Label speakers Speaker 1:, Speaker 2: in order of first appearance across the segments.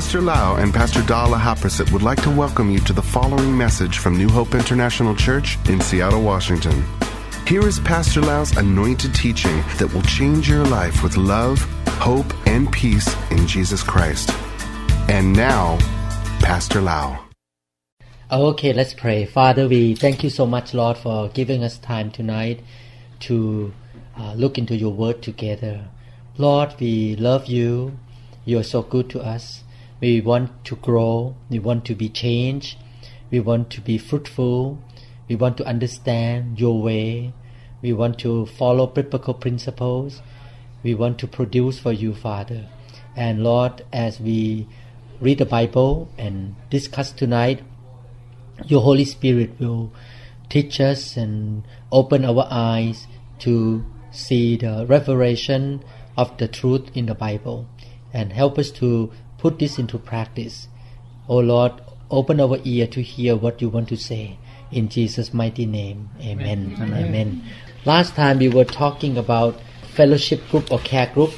Speaker 1: Pastor Lau and Pastor Dala Haprasit would like to welcome you to the following message from New Hope International Church in Seattle, Washington. Here is Pastor Lau's anointed teaching that will change your life with love, hope, and peace in Jesus Christ. And now, Pastor Lau.
Speaker 2: Okay, let's pray. Father, we thank you so much, Lord, for giving us time tonight to uh, look into your word together. Lord, we love you. You are so good to us. We want to grow. We want to be changed. We want to be fruitful. We want to understand your way. We want to follow biblical principles. We want to produce for you, Father. And Lord, as we read the Bible and discuss tonight, your Holy Spirit will teach us and open our eyes to see the revelation of the truth in the Bible and help us to put this into practice. O oh Lord, open our ear to hear what you want to say. In Jesus' mighty name, amen. Amen. amen. Last time we were talking about fellowship group or care group,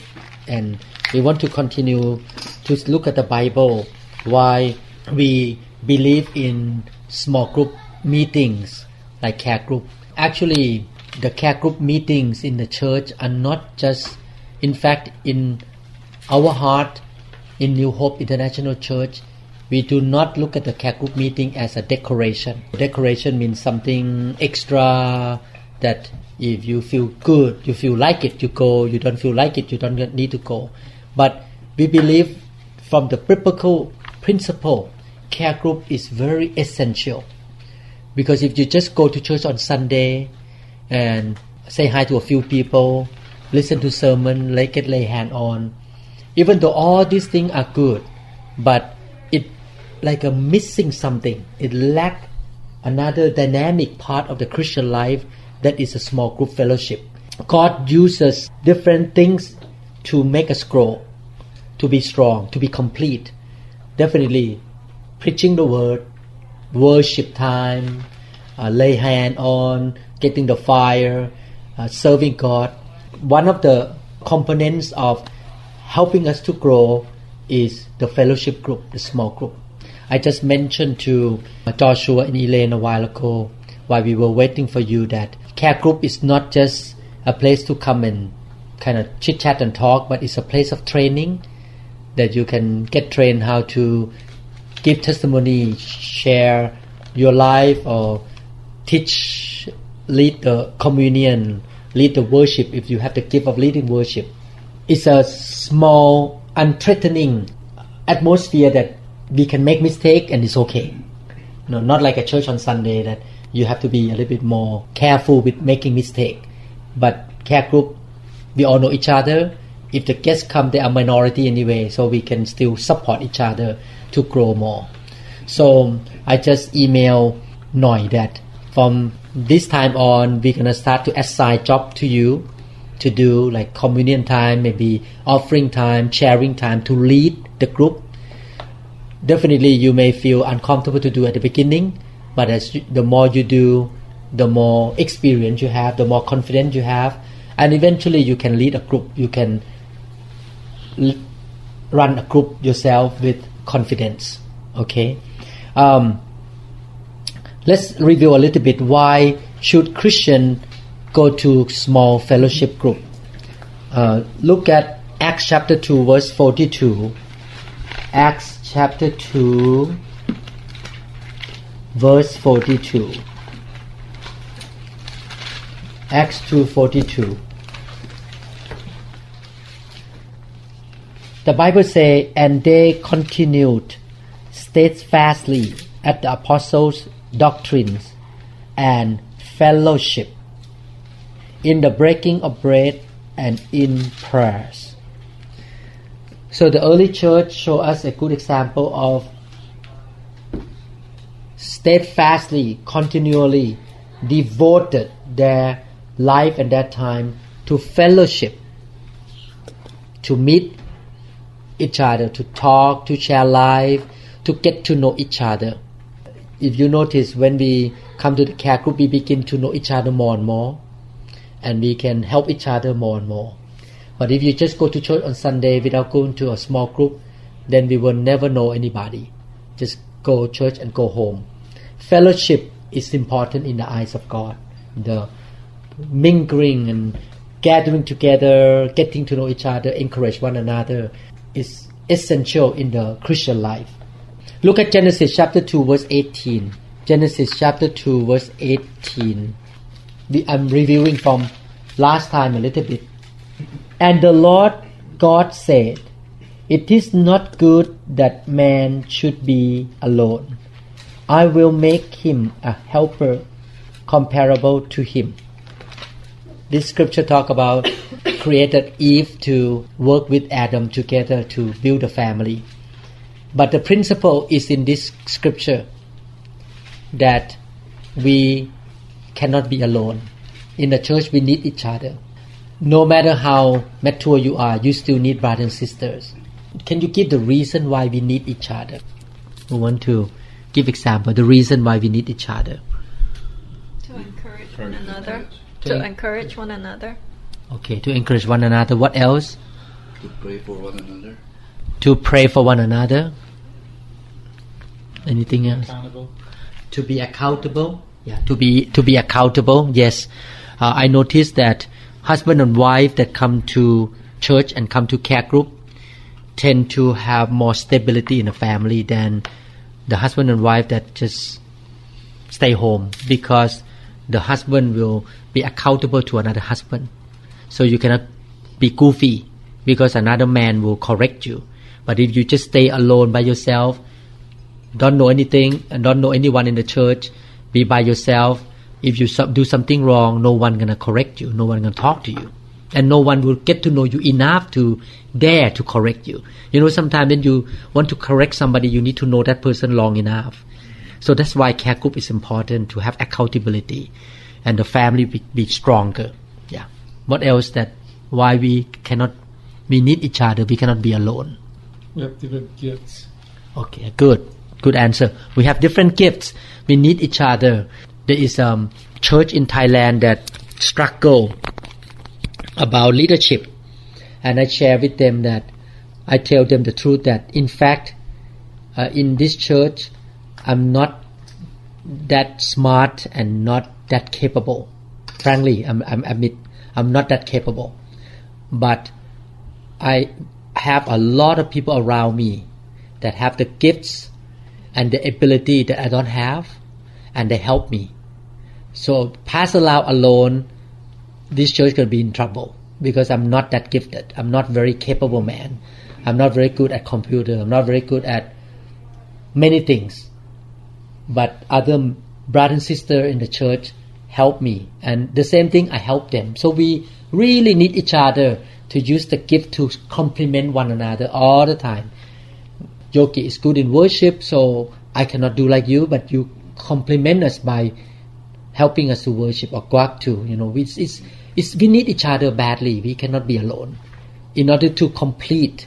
Speaker 2: and we want to continue to look at the Bible, why we believe in small group meetings like care group. Actually, the care group meetings in the church are not just, in fact, in our heart, in New Hope International Church, we do not look at the care group meeting as a decoration. Decoration means something extra that if you feel good, you feel like it, you go. You don't feel like it, you don't need to go. But we believe from the biblical principle, care group is very essential. Because if you just go to church on Sunday and say hi to a few people, listen to sermon, lay get lay hand on, even though all these things are good, but it like a missing something. It lack another dynamic part of the Christian life that is a small group fellowship. God uses different things to make us grow, to be strong, to be complete. Definitely, preaching the word, worship time, uh, lay hand on, getting the fire, uh, serving God. One of the components of helping us to grow is the fellowship group, the small group. I just mentioned to uh, Joshua and Elaine a while ago while we were waiting for you that care group is not just a place to come and kind of chit chat and talk, but it's a place of training that you can get trained how to give testimony, share your life, or teach, lead the communion, lead the worship if you have the gift of leading worship. It's a small, unthreatening atmosphere that we can make mistake and it's okay. No, not like a church on Sunday that you have to be a little bit more careful with making mistake. But care group, we all know each other. If the guests come, they are minority anyway, so we can still support each other to grow more. So I just email Noi that from this time on, we're gonna start to assign job to you to do like communion time, maybe offering time, sharing time to lead the group. Definitely, you may feel uncomfortable to do at the beginning, but as you, the more you do, the more experience you have, the more confidence you have, and eventually you can lead a group. You can l- run a group yourself with confidence. Okay. Um, let's review a little bit why should Christian go to small fellowship group. Uh, look at Acts chapter 2 verse 42. Acts chapter 2 verse 42 acts 2:42 the bible say and they continued steadfastly at the apostles doctrines and fellowship in the breaking of bread and in prayers so the early church show us a good example of steadfastly, continually devoted their life and their time to fellowship, to meet each other, to talk, to share life, to get to know each other. If you notice, when we come to the care group, we begin to know each other more and more, and we can help each other more and more. But if you just go to church on Sunday without going to a small group, then we will never know anybody. Just go church and go home. Fellowship is important in the eyes of God. The mingling and gathering together, getting to know each other, encourage one another is essential in the Christian life. Look at Genesis chapter 2 verse 18. Genesis chapter 2 verse 18. I'm reviewing from last time a little bit. And the Lord God said, It is not good that man should be alone. I will make him a helper comparable to him. This scripture talk about created Eve to work with Adam together to build a family. But the principle is in this scripture that we cannot be alone. In the church, we need each other. No matter how mature you are, you still need brothers and sisters. Can you give the reason why we need each other? We want to give example the reason why we need each other.
Speaker 3: To encourage one another. To encourage one another.
Speaker 2: Okay, to encourage one another. What else?
Speaker 4: To pray for one another.
Speaker 2: To pray for one another. Anything else?
Speaker 4: Accountable.
Speaker 2: To be accountable. Yeah, to be to be accountable. Yes, uh, I noticed that husband and wife that come to church and come to care group tend to have more stability in the family than the husband and wife that just stay home because the husband will be accountable to another husband. So you cannot be goofy because another man will correct you. But if you just stay alone by yourself, don't know anything and don't know anyone in the church, be by yourself. If you do something wrong, no one gonna correct you. No one gonna talk to you, and no one will get to know you enough to dare to correct you. You know, sometimes when you want to correct somebody, you need to know that person long enough. So that's why care group is important to have accountability, and the family be, be stronger. Yeah. What else that why we cannot we need each other. We cannot be alone.
Speaker 5: We have different gifts.
Speaker 2: Okay, good. Good answer. We have different gifts. We need each other. There is a um, church in Thailand that struggle about leadership, and I share with them that I tell them the truth that in fact, uh, in this church, I'm not that smart and not that capable. Frankly, I'm, I'm admit I'm not that capable, but I have a lot of people around me that have the gifts and the ability that I don't have, and they help me. So Pastor Lau alone, this church could be in trouble because I'm not that gifted. I'm not very capable man. I'm not very good at computer. I'm not very good at many things. But other brother and sister in the church help me, and the same thing I help them. So we really need each other to use the gift to complement one another all the time. Yogi is good in worship, so I cannot do like you, but you complement us by helping us to worship or Guak to. You know, it's, it's, it's, we need each other badly. We cannot be alone in order to complete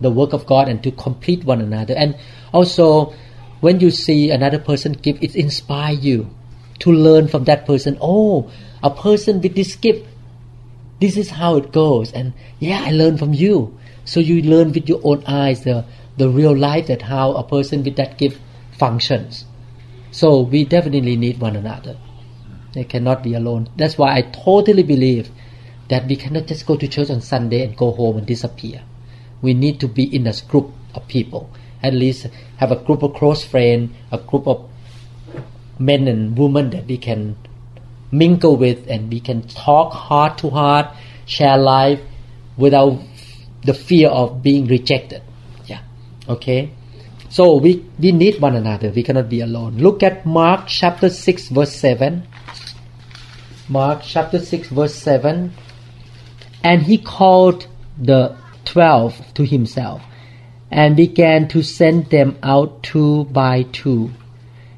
Speaker 2: the work of God and to complete one another. And also, when you see another person give, it inspires you to learn from that person. Oh, a person with this gift. This is how it goes. And yeah, I learn from you. So you learn with your own eyes the the real life that how a person with that gift functions. So we definitely need one another. They cannot be alone. That's why I totally believe that we cannot just go to church on Sunday and go home and disappear. We need to be in a group of people. At least have a group of close friends, a group of men and women that we can mingle with and we can talk heart to heart, share life without the fear of being rejected. Okay? So we, we need one another. We cannot be alone. Look at Mark chapter 6 verse 7. Mark chapter 6 verse 7. And he called the twelve to himself and began to send them out two by two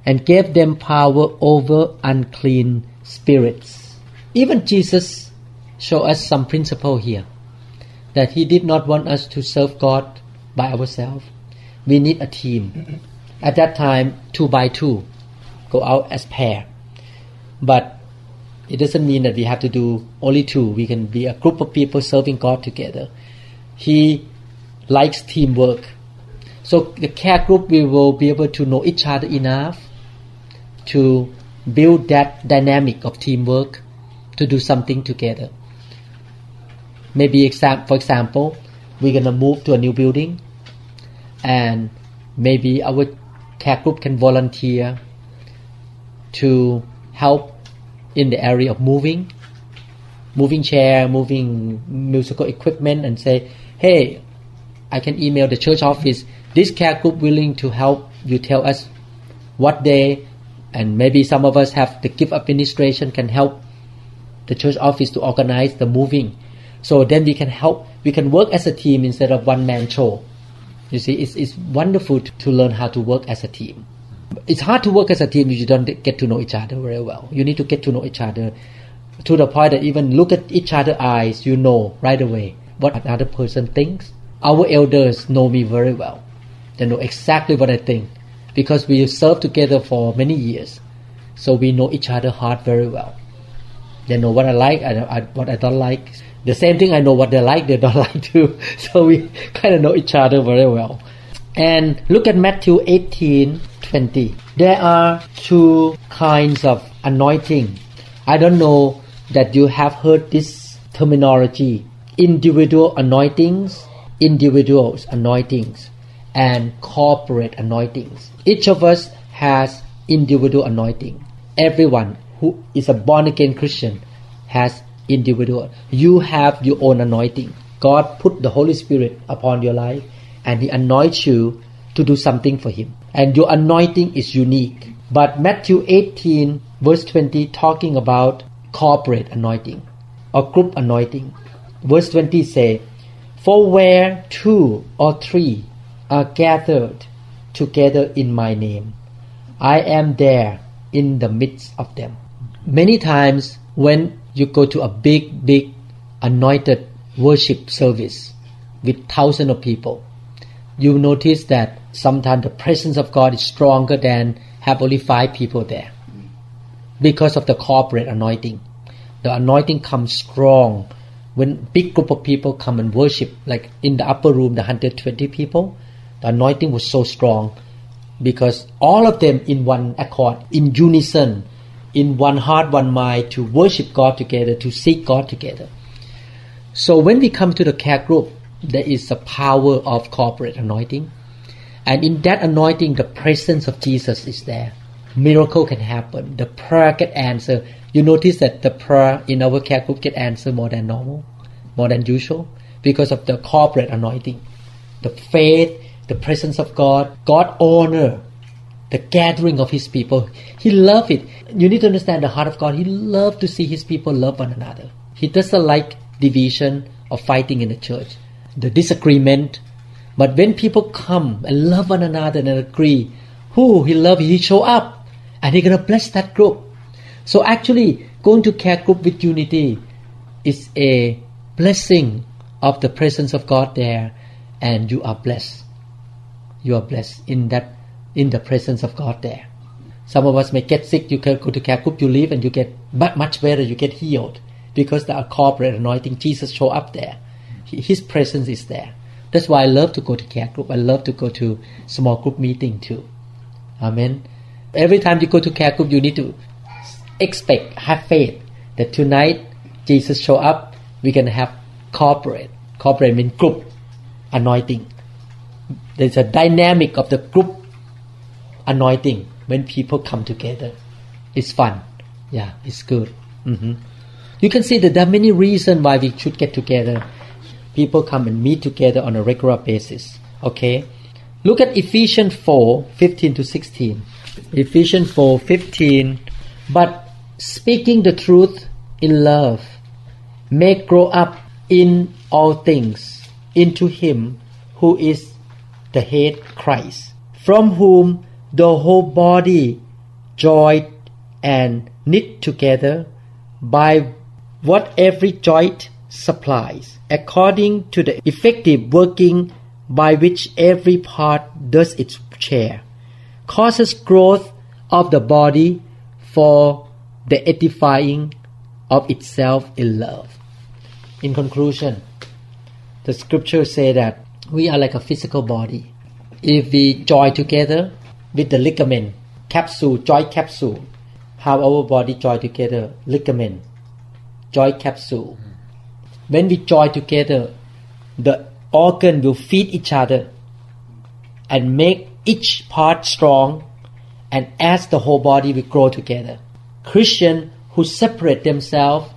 Speaker 2: and gave them power over unclean spirits. Even Jesus showed us some principle here that he did not want us to serve God by ourselves we need a team. At that time, two by two, go out as pair. But it doesn't mean that we have to do only two. We can be a group of people serving God together. He likes teamwork. So the care group we will be able to know each other enough to build that dynamic of teamwork to do something together. Maybe for example, we're gonna move to a new building and maybe our care group can volunteer to help in the area of moving moving chair moving musical equipment and say hey I can email the church office. This care group willing to help you tell us what day and maybe some of us have the gift administration can help the church office to organize the moving. So then we can help we can work as a team instead of one man show you see it's, it's wonderful to, to learn how to work as a team it's hard to work as a team if you don't get to know each other very well you need to get to know each other to the point that even look at each other eyes you know right away what another person thinks our elders know me very well they know exactly what I think because we served together for many years. So we know each other heart very well. They know what I like and what I don't like. The same thing, I know what they like, they don't like too. So we kind of know each other very well. And look at Matthew 18 20. There are two kinds of anointing. I don't know that you have heard this terminology individual anointings, individuals anointings and corporate anointings. Each of us has individual anointing. Everyone who is a born again Christian has individual. You have your own anointing. God put the Holy Spirit upon your life and He anoints you to do something for Him. And your anointing is unique. But Matthew 18 verse 20 talking about corporate anointing or group anointing. Verse 20 say, For where two or three are gathered together in my name, I am there in the midst of them. Many times when you go to a big, big anointed worship service with thousands of people, you notice that sometimes the presence of God is stronger than have only five people there because of the corporate anointing. The anointing comes strong when big group of people come and worship, like in the upper room, the 120 people, the anointing was so strong because all of them in one accord, in unison, in one heart, one mind to worship God together, to seek God together. So when we come to the care group, there is the power of corporate anointing. And in that anointing, the presence of Jesus is there. Miracle can happen. The prayer get answered. You notice that the prayer in our care group get answered more than normal, more than usual, because of the corporate anointing. The faith the presence of God. God honor the gathering of His people. He love it. You need to understand the heart of God. He love to see His people love one another. He doesn't like division or fighting in the church, the disagreement. But when people come and love one another and agree, who He love, He show up, and He gonna bless that group. So actually, going to care group with unity is a blessing of the presence of God there, and you are blessed you are blessed in that in the presence of God there. Some of us may get sick, you can go to care group, you leave and you get much better, you get healed because the corporate anointing, Jesus show up there. His presence is there. That's why I love to go to care group. I love to go to small group meeting too. Amen. Every time you go to care group, you need to expect, have faith that tonight Jesus show up. We can have corporate. Corporate means group anointing there's a dynamic of the group anointing when people come together. It's fun. Yeah, it's good. Mm-hmm. You can see that there are many reasons why we should get together. People come and meet together on a regular basis. Okay? Look at Ephesians 4 15 to 16. Ephesians 4 15. But speaking the truth in love may grow up in all things into Him who is the head Christ, from whom the whole body joined and knit together by what every joint supplies, according to the effective working by which every part does its share, causes growth of the body for the edifying of itself in love. In conclusion, the scriptures say that we are like a physical body. if we join together with the ligament capsule, joint capsule, how our body join together, ligament, joint capsule. When we join together, the organ will feed each other and make each part strong and as the whole body will grow together. Christian who separate themselves,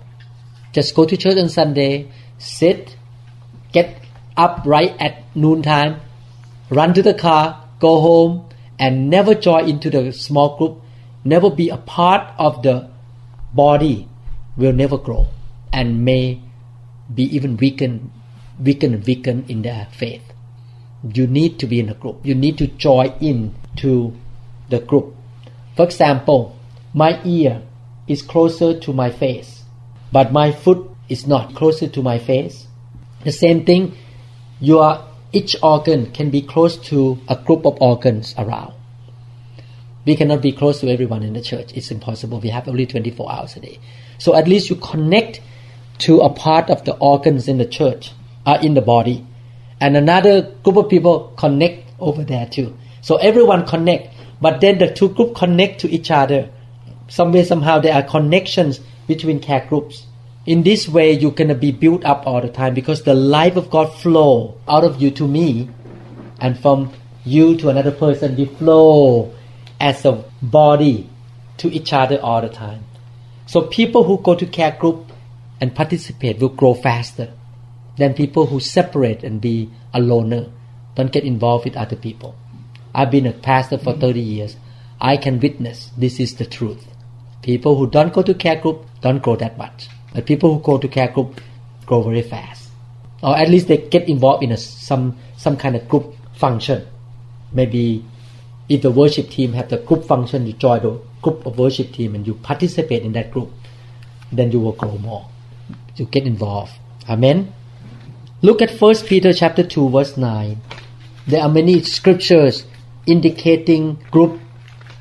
Speaker 2: just go to church on Sunday, sit, get up right at noontime, run to the car, go home, and never join into the small group, never be a part of the body, will never grow and may be even weakened, weaken and weaken in their faith. You need to be in a group. You need to join in to the group. For example, my ear is closer to my face, but my foot is not closer to my face. The same thing, your each organ can be close to a group of organs around. We cannot be close to everyone in the church. It's impossible. We have only 24 hours a day. So at least you connect to a part of the organs in the church, uh, in the body. And another group of people connect over there too. So everyone connect, but then the two groups connect to each other. Some way, somehow there are connections between care groups. In this way, you're gonna be built up all the time because the life of God flow out of you to me, and from you to another person, we flow as a body to each other all the time. So people who go to care group and participate will grow faster than people who separate and be a loner, don't get involved with other people. I've been a pastor for 30 years. I can witness this is the truth. People who don't go to care group don't grow that much. But people who go to care group grow very fast. Or at least they get involved in a, some, some kind of group function. Maybe if the worship team have the group function, you join the group of worship team and you participate in that group, then you will grow more. You get involved. Amen. Look at First Peter chapter 2 verse 9. There are many scriptures indicating group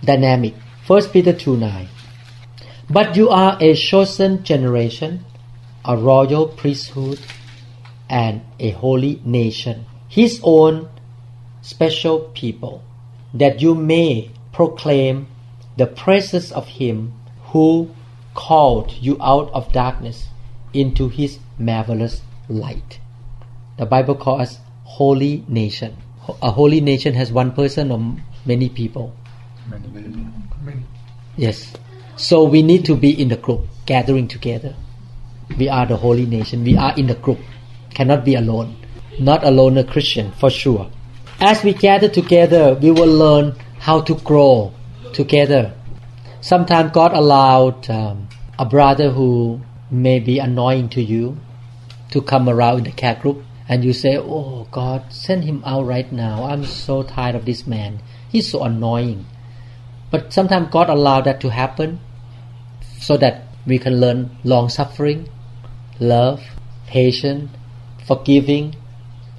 Speaker 2: dynamic. First Peter 2 9. But you are a chosen generation, a royal priesthood, and a holy nation, his own special people, that you may proclaim the praises of him who called you out of darkness into his marvelous light. The Bible calls us holy nation. A holy nation has one person or many people.
Speaker 5: Many. Many.
Speaker 2: Yes. So we need to be in the group, gathering together. We are the holy nation. We are in the group. Cannot be alone. Not alone a Christian, for sure. As we gather together, we will learn how to grow together. Sometimes God allowed um, a brother who may be annoying to you to come around in the care group and you say, Oh God, send him out right now. I'm so tired of this man. He's so annoying. But sometimes God allowed that to happen so that we can learn long suffering, love, patience, forgiving,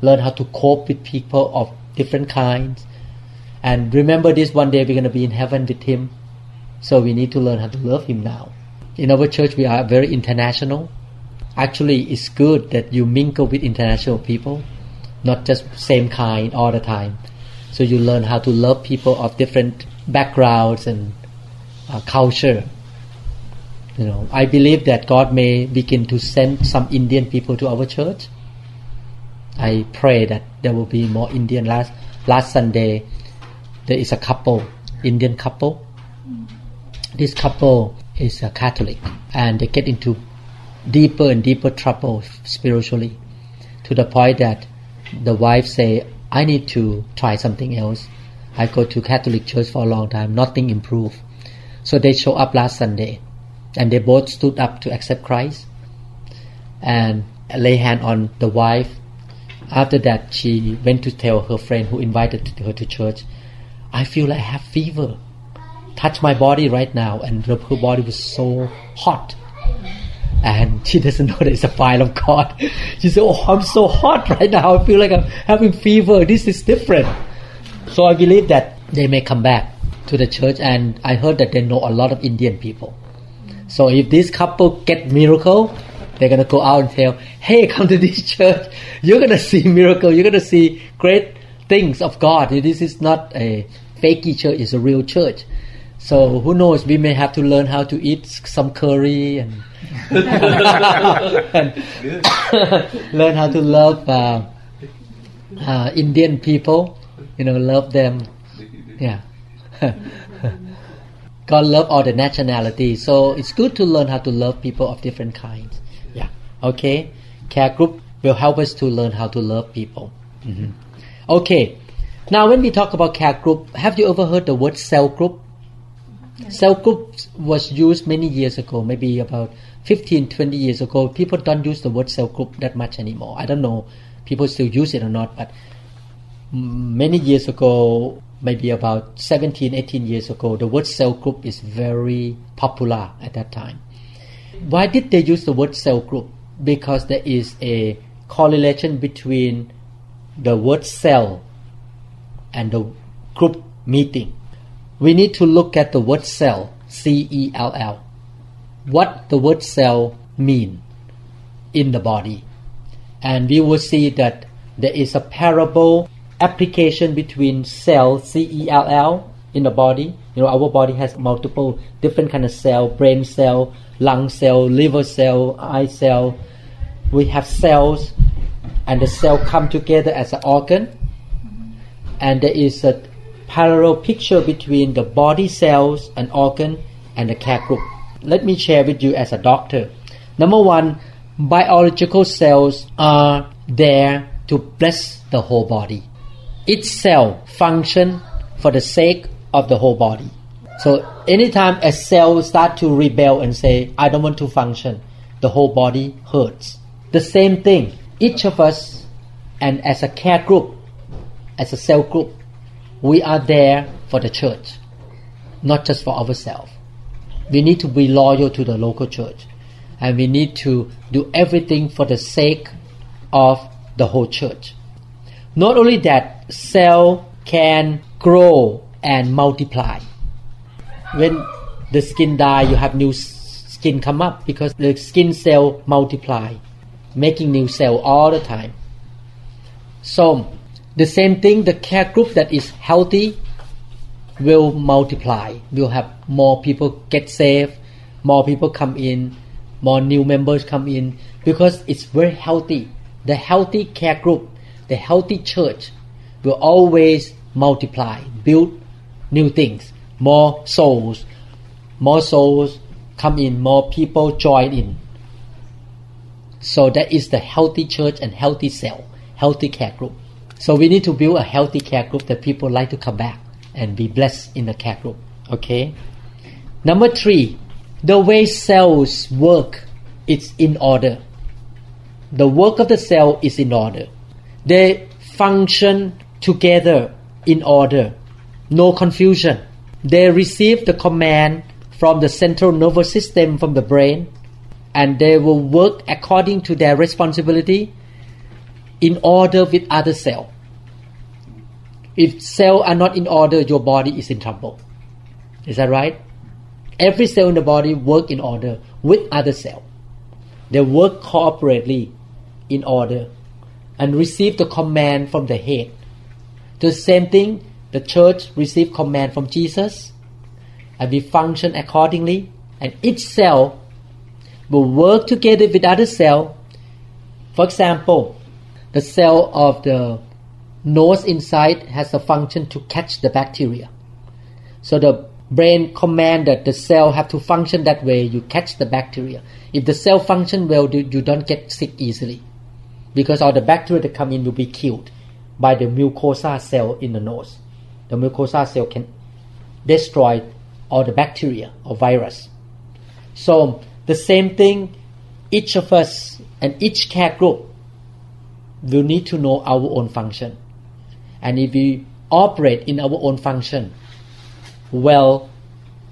Speaker 2: learn how to cope with people of different kinds. And remember this one day we're going to be in heaven with Him. So we need to learn how to love Him now. In our church, we are very international. Actually, it's good that you mingle with international people, not just same kind all the time. So you learn how to love people of different backgrounds and uh, culture. You know, I believe that God may begin to send some Indian people to our church. I pray that there will be more Indian. Last last Sunday, there is a couple, Indian couple. This couple is a Catholic, and they get into deeper and deeper trouble spiritually, to the point that the wife say, "I need to try something else." I go to Catholic church for a long time, nothing improved. So they show up last Sunday, and they both stood up to accept Christ, and lay hand on the wife. After that, she went to tell her friend who invited her to church, "I feel like I have fever." touch my body right now and her body was so hot and she doesn't know that it's a fire of God. She said, Oh, I'm so hot right now. I feel like I'm having fever. This is different. So I believe that they may come back to the church and I heard that they know a lot of Indian people. So if this couple get miracle, they're gonna go out and tell, Hey, come to this church. You're gonna see miracle. You're gonna see great things of God. This is not a fakey church; it's a real church. So who knows? We may have to learn how to eat some curry and, and learn how to love uh, uh, Indian people. You know, love them. Yeah. God love all the nationalities, so it's good to learn how to love people of different kinds. Yeah. Okay. Care group will help us to learn how to love people. Mm-hmm. Okay. Now, when we talk about care group, have you ever heard the word cell group? Cell group was used many years ago, maybe about 15, 20 years ago. People don't use the word cell group that much anymore. I don't know people still use it or not, but many years ago, maybe about 17, 18 years ago, the word cell group is very popular at that time. Why did they use the word cell group? Because there is a correlation between the word cell and the group meeting. We need to look at the word cell, C E L L. What the word cell mean in the body. And we will see that there is a parable application between cell, C E L L, in the body. You know, our body has multiple different kind of cell, brain cell, lung cell, liver cell, eye cell. We have cells, and the cell come together as an organ. And there is a parallel picture between the body cells and organ and the care group. Let me share with you as a doctor. Number one, biological cells are there to bless the whole body each cell function for the sake of the whole body. So anytime a cell start to rebel and say, I don't want to function, the whole body hurts. The same thing, each of us and as a care group, as a cell group, we are there for the church, not just for ourselves. We need to be loyal to the local church and we need to do everything for the sake of the whole church. Not only that, cell can grow and multiply. When the skin die, you have new skin come up because the skin cell multiply, making new cell all the time. So the same thing, the care group that is healthy will multiply. We'll have more people get saved, more people come in, more new members come in because it's very healthy. The healthy care group the healthy church will always multiply, build new things, more souls, more souls come in, more people join in. So that is the healthy church and healthy cell, healthy care group. So we need to build a healthy care group that people like to come back and be blessed in the care group. Okay. Number three, the way cells work, it's in order. The work of the cell is in order. They function together in order, no confusion. They receive the command from the central nervous system from the brain and they will work according to their responsibility in order with other cell. If cells are not in order, your body is in trouble. Is that right? Every cell in the body work in order with other cell. They work cooperatively in order and receive the command from the head. The same thing, the church receive command from Jesus, and we function accordingly. And each cell will work together with other cell. For example, the cell of the nose inside has a function to catch the bacteria. So the brain command that the cell have to function that way. You catch the bacteria. If the cell function well, you don't get sick easily because all the bacteria that come in will be killed by the mucosa cell in the nose. The mucosa cell can destroy all the bacteria or virus. So the same thing, each of us and each care group will need to know our own function. And if we operate in our own function, well,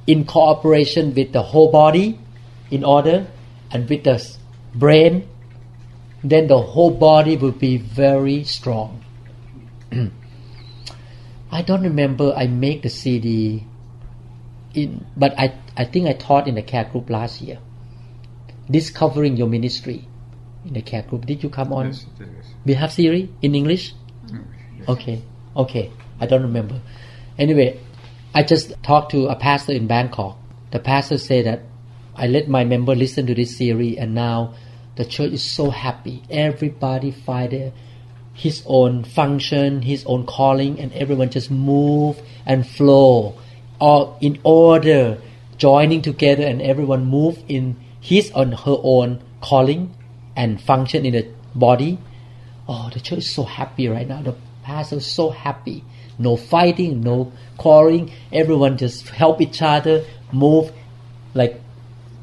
Speaker 2: in cooperation with the whole body, in order, and with the brain then the whole body will be very strong. I don't remember I make the CD in but I I think I taught in the care group last year. Discovering your ministry in the care group. Did you come on?
Speaker 5: Yes, yes.
Speaker 2: We have theory in English?
Speaker 5: yes.
Speaker 2: Okay. Okay, I don't remember. Anyway, I just talked to a pastor in Bangkok. The pastor said that I let my member listen to this series, and now the church is so happy. Everybody find his own function, his own calling, and everyone just move and flow, all in order, joining together, and everyone move in his or her own calling and function in the body. Oh, the church is so happy right now. The pastor is so happy. No fighting, no quarreling. Everyone just help each other, move like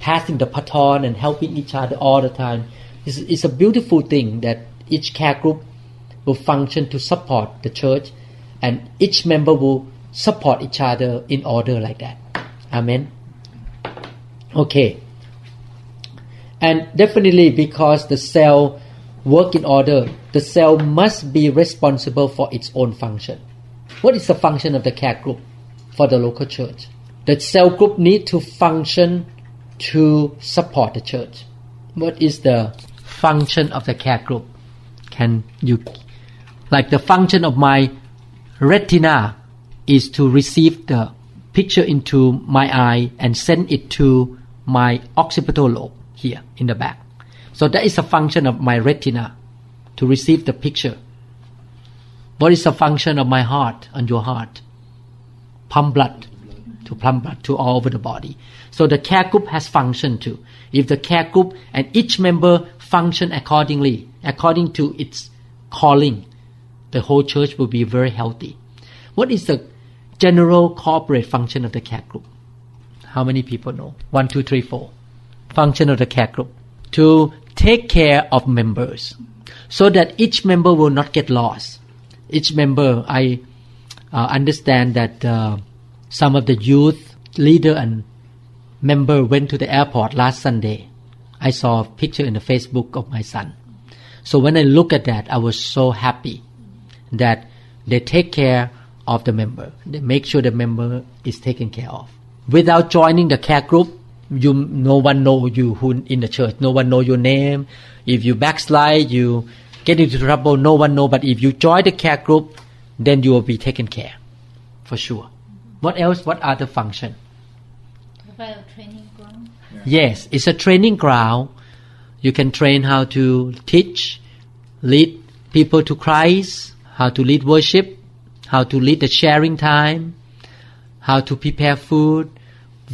Speaker 2: passing the baton and helping each other all the time. It's, it's a beautiful thing that each care group will function to support the church and each member will support each other in order like that. Amen. Okay. And definitely because the cell work in order, the cell must be responsible for its own function. What is the function of the care group for the local church? The cell group need to function to support the church. What is the function of the care group? Can you, like the function of my retina is to receive the picture into my eye and send it to my occipital lobe here in the back. So that is a function of my retina to receive the picture. What is the function of my heart and your heart? Pump blood to pump blood to all over the body. So the care group has function too. If the care group and each member function accordingly, according to its calling, the whole church will be very healthy. What is the general corporate function of the care group? How many people know? One, two, three, four. Function of the care group. To take care of members so that each member will not get lost. Each member, I uh, understand that uh, some of the youth leader and member went to the airport last Sunday. I saw a picture in the Facebook of my son. So when I look at that, I was so happy that they take care of the member. They make sure the member is taken care of. Without joining the care group, you no one know you who in the church. No one know your name. If you backslide, you get into trouble. No one know. But if you join the care group, then you will be taken care, for sure. What else? What other function?
Speaker 6: Training ground.
Speaker 2: Yes, it's a training ground. You can train how to teach, lead people to Christ, how to lead worship, how to lead the sharing time, how to prepare food,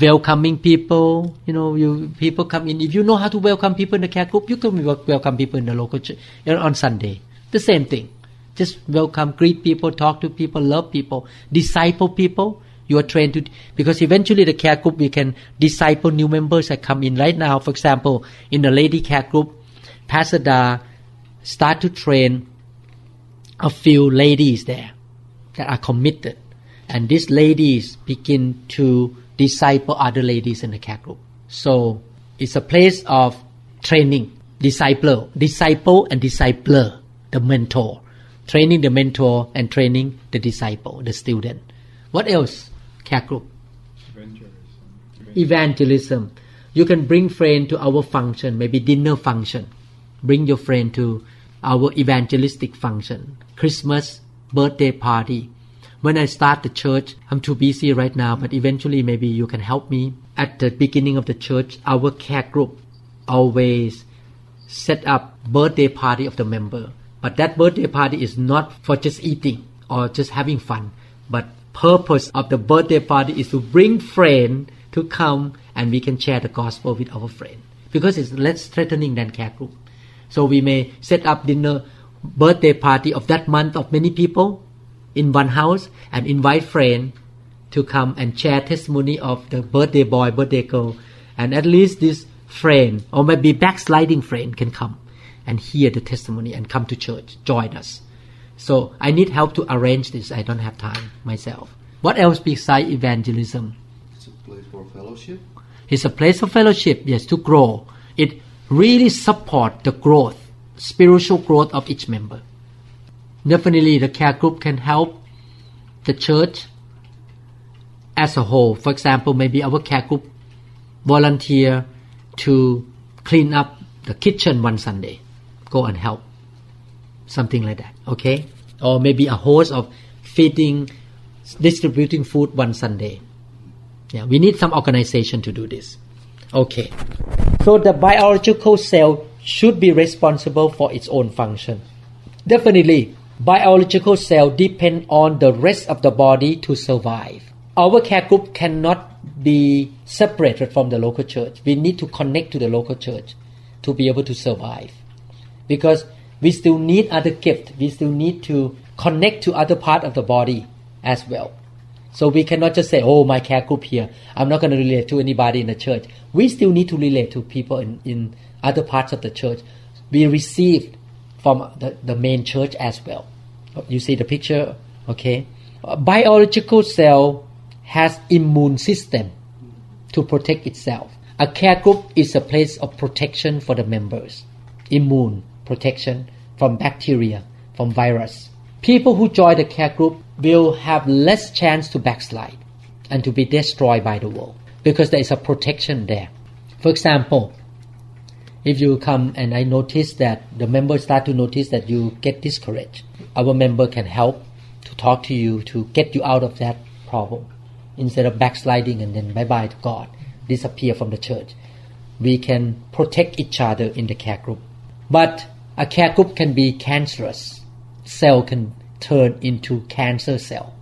Speaker 2: welcoming people. You know, you people come in. If you know how to welcome people in the care group, you can welcome people in the local church on Sunday. The same thing. Just welcome, greet people, talk to people, love people, disciple people. You are trained to because eventually the care group we can disciple new members that come in right now. For example, in the lady care group, Pastor Da start to train a few ladies there that are committed, and these ladies begin to disciple other ladies in the care group. So it's a place of training, disciple, disciple and discipler, the mentor, training the mentor and training the disciple, the student. What else? Care group.
Speaker 5: Evangelism.
Speaker 2: Evangelism. You can bring friend to our function, maybe dinner function. Bring your friend to our evangelistic function. Christmas, birthday party, when I start the church, I'm too busy right now, but eventually maybe you can help me. At the beginning of the church, our care group always set up birthday party of the member. But that birthday party is not for just eating or just having fun, but purpose of the birthday party is to bring friend to come and we can share the gospel with our friend because it's less threatening than care group. So we may set up dinner birthday party of that month of many people in one house and invite friend to come and share testimony of the birthday boy, birthday girl, and at least this friend or maybe backsliding friend can come and hear the testimony and come to church, join us. So I need help to arrange this. I don't have time myself. What else besides evangelism?
Speaker 4: It's a place for fellowship.
Speaker 2: It's a place of fellowship, yes, to grow. It really support the growth, spiritual growth of each member. Definitely the care group can help the church as a whole. For example, maybe our care group volunteer to clean up the kitchen one Sunday. Go and help. Something like that. Okay? Or maybe a host of feeding, distributing food one Sunday. Yeah, we need some organization to do this. Okay. So the biological cell should be responsible for its own function. Definitely, biological cell depend on the rest of the body to survive. Our care group cannot be separated from the local church. We need to connect to the local church to be able to survive. Because we still need other gift. We still need to connect to other part of the body as well. So we cannot just say, oh, my care group here. I'm not going to relate to anybody in the church. We still need to relate to people in, in other parts of the church. We received from the, the main church as well. You see the picture, okay? A biological cell has immune system to protect itself. A care group is a place of protection for the members. Immune protection from bacteria, from virus. People who join the care group will have less chance to backslide and to be destroyed by the world because there is a protection there. For example, if you come and I notice that the members start to notice that you get discouraged, our member can help to talk to you to get you out of that problem instead of backsliding and then bye bye to God, disappear from the church. We can protect each other in the care group. But a care group can be cancerous. Cell can turn into cancer cell.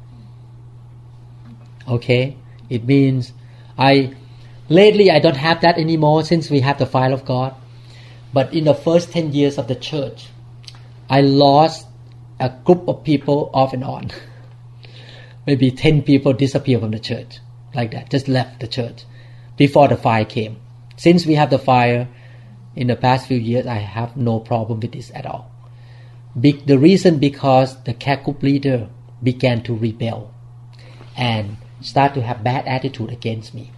Speaker 2: Okay? It means I lately I don't have that anymore since we have the file of God. But in the first 10 years of the church, I lost a group of people off and on. Maybe 10 people disappeared from the church, like that, just left the church before the fire came. Since we have the fire in the past few years, I have no problem with this at all. Be- the reason because the care group leader began to rebel and start to have bad attitude against me.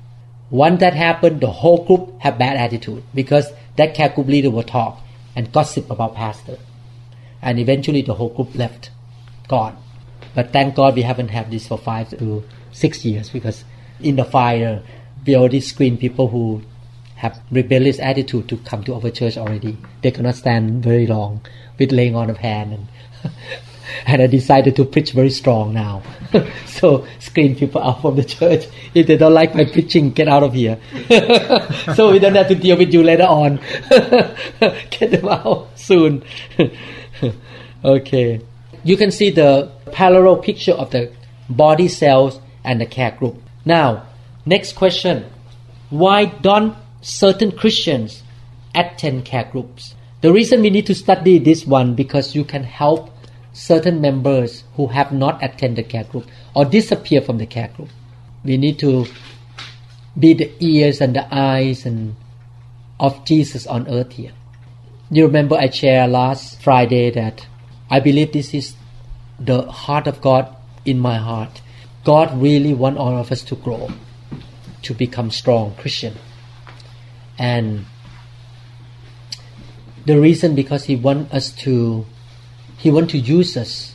Speaker 2: Once that happened, the whole group have bad attitude because that care group leader will talk and gossip about pastor. And eventually the whole group left, gone. But thank God we haven't had this for five to six years because in the fire we already screen people who have rebellious attitude to come to our church already. They cannot stand very long with laying on of hand and and I decided to preach very strong now. so screen people out from the church. If they don't like my preaching, get out of here. so we don't have to deal with you later on. get them out soon. okay. You can see the parallel picture of the body cells and the care group. Now, next question. Why don't certain Christians attend care groups? The reason we need to study this one because you can help certain members who have not attended care group or disappear from the care group. We need to be the ears and the eyes and of Jesus on earth here. You remember I shared last Friday that I believe this is the heart of God in my heart. God really want all of us to grow, to become strong Christian. And the reason because He want us to he want to use us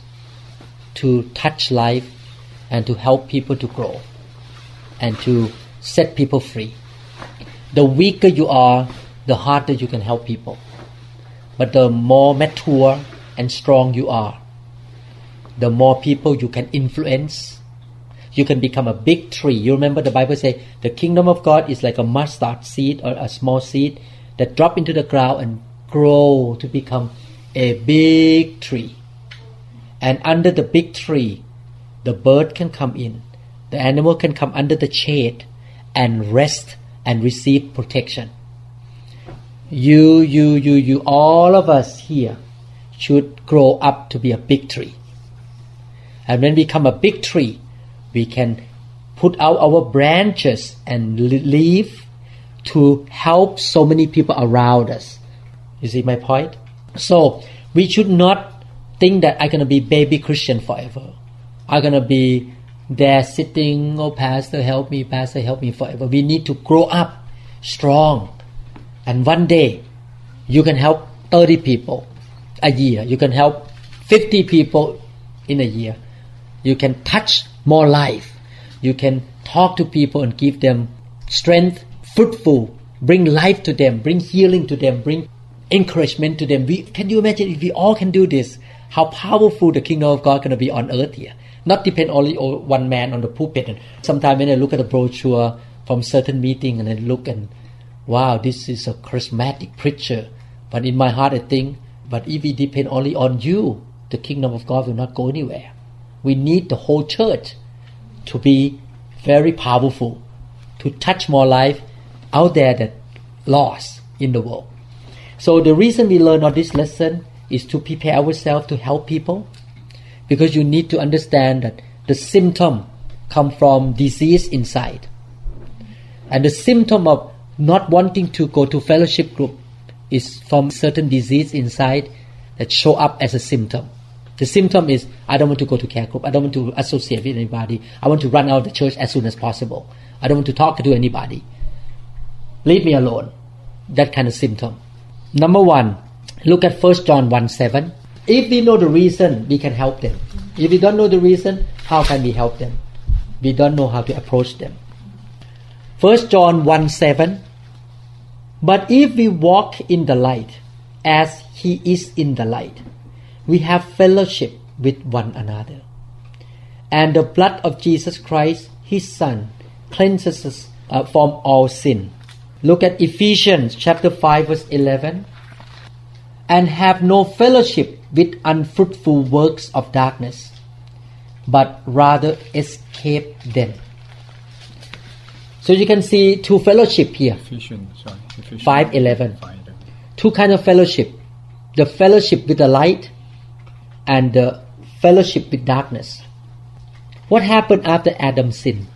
Speaker 2: to touch life and to help people to grow and to set people free. The weaker you are, the harder you can help people. But the more mature and strong you are, the more people you can influence. You can become a big tree. You remember the Bible say the kingdom of God is like a mustard seed or a small seed that drop into the ground and grow to become a big tree. And under the big tree, the bird can come in, the animal can come under the shade and rest and receive protection. You, you, you, you, all of us here should grow up to be a big tree. And when we become a big tree, we can put out our branches and leave to help so many people around us. You see my point? So we should not think that I'm gonna be baby Christian forever. I'm gonna be there sitting, oh pastor help me, pastor help me forever. We need to grow up strong. And one day you can help 30 people a year. You can help 50 people in a year. You can touch more life. You can talk to people and give them strength, fruitful, bring life to them, bring healing to them, bring encouragement to them. We, can you imagine if we all can do this? How powerful the kingdom of God going to be on earth here? Not depend only on one man on the pulpit. And sometimes when I look at the brochure from certain meeting and I look and wow, this is a charismatic preacher. But in my heart I think, but if we depend only on you, the kingdom of God will not go anywhere. We need the whole church to be very powerful, to touch more life out there that lost in the world. So the reason we learn all this lesson is to prepare ourselves to help people because you need to understand that the symptom come from disease inside and the symptom of not wanting to go to fellowship group is from certain disease inside that show up as a symptom the symptom is I don't want to go to care group. I don't want to associate with anybody. I want to run out of the church as soon as possible. I don't want to talk to anybody. Leave me alone. That kind of symptom. Number one look at first john 1 7 if we know the reason we can help them. If we don't know the reason how can we help them? We don't know how to approach them. First john 1 7 but if we walk in the light as he is in the light we have fellowship with one another and the blood of jesus christ his son cleanses us uh, from all sin Look at Ephesians chapter 5 verse 11. And have no fellowship with unfruitful works of darkness, but rather escape them. So you can see two fellowship here.
Speaker 5: Ephesians, sorry. Ephesians
Speaker 2: 5:11.
Speaker 5: 5:11.
Speaker 2: Two kind of fellowship. The fellowship with the light and the fellowship with darkness. What happened after Adam sinned?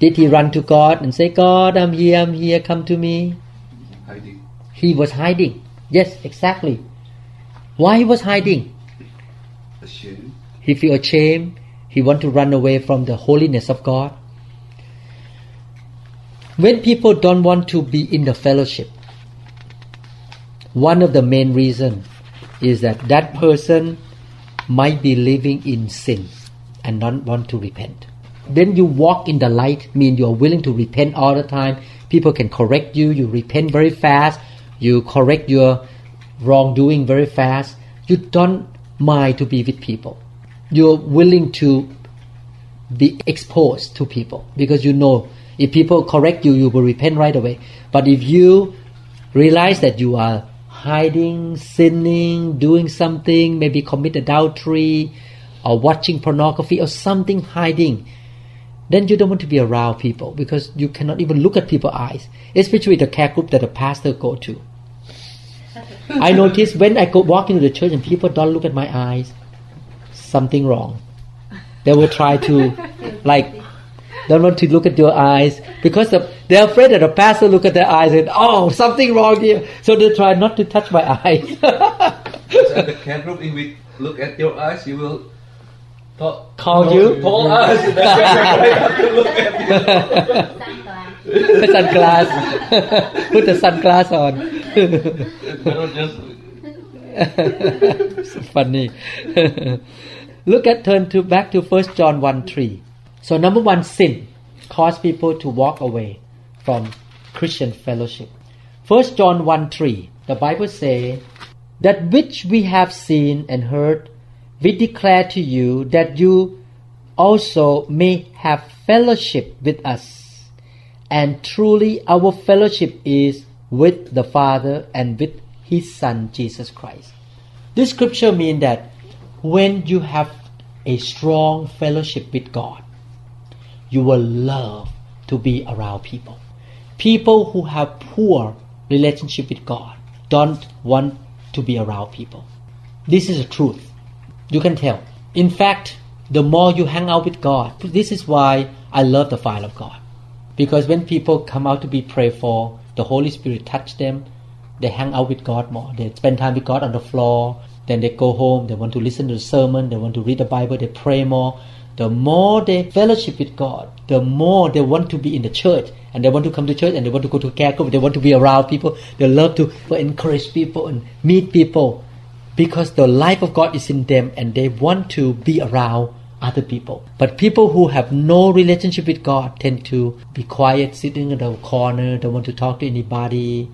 Speaker 2: Did he run to God and say, God, I'm here, I'm here, come to me?
Speaker 4: Hiding.
Speaker 2: He was hiding. Yes, exactly. Why he was hiding?
Speaker 4: Ashamed.
Speaker 2: He feel ashamed. He want to run away from the holiness of God. When people don't want to be in the fellowship, one of the main reason is that that person might be living in sin and not want to repent. Then you walk in the light, mean you are willing to repent all the time. People can correct you. You repent very fast. You correct your wrongdoing very fast. You don't mind to be with people. You're willing to be exposed to people because you know if people correct you, you will repent right away. But if you realize that you are hiding, sinning, doing something, maybe commit adultery, or watching pornography or something hiding, then you don't want to be around people because you cannot even look at people's eyes, especially the care group that the pastor go to. I notice when I go walk into the church and people don't look at my eyes, something wrong. They will try to, like, don't want to look at your eyes because the, they're afraid that the pastor look at their eyes and oh something wrong here. So they try not to touch my eyes.
Speaker 4: Because at the care group, if we look at your eyes, you will talk,
Speaker 2: Call you?
Speaker 4: call us. That's why have to look at you.
Speaker 2: sunglass. Put the sunglass on.
Speaker 4: Not just
Speaker 2: funny. Look at turn to back to First John one three. So number one, sin cause people to walk away from Christian fellowship. First John one three. The Bible say that which we have seen and heard, we declare to you that you also may have fellowship with us. And truly, our fellowship is with the Father and with His Son Jesus Christ. This scripture means that when you have a strong fellowship with God, you will love to be around people. People who have poor relationship with God don't want to be around people. This is the truth. You can tell. In fact, the more you hang out with God, this is why I love the file of God. Because when people come out to be prayed for, the Holy Spirit touch them, they hang out with God more. They spend time with God on the floor. Then they go home. They want to listen to the sermon. They want to read the Bible. They pray more. The more they fellowship with God, the more they want to be in the church and they want to come to church and they want to go to care group. They want to be around people. They love to encourage people and meet people because the life of God is in them and they want to be around other people. But people who have no relationship with God tend to be quiet, sitting in the corner, don't want to talk to anybody,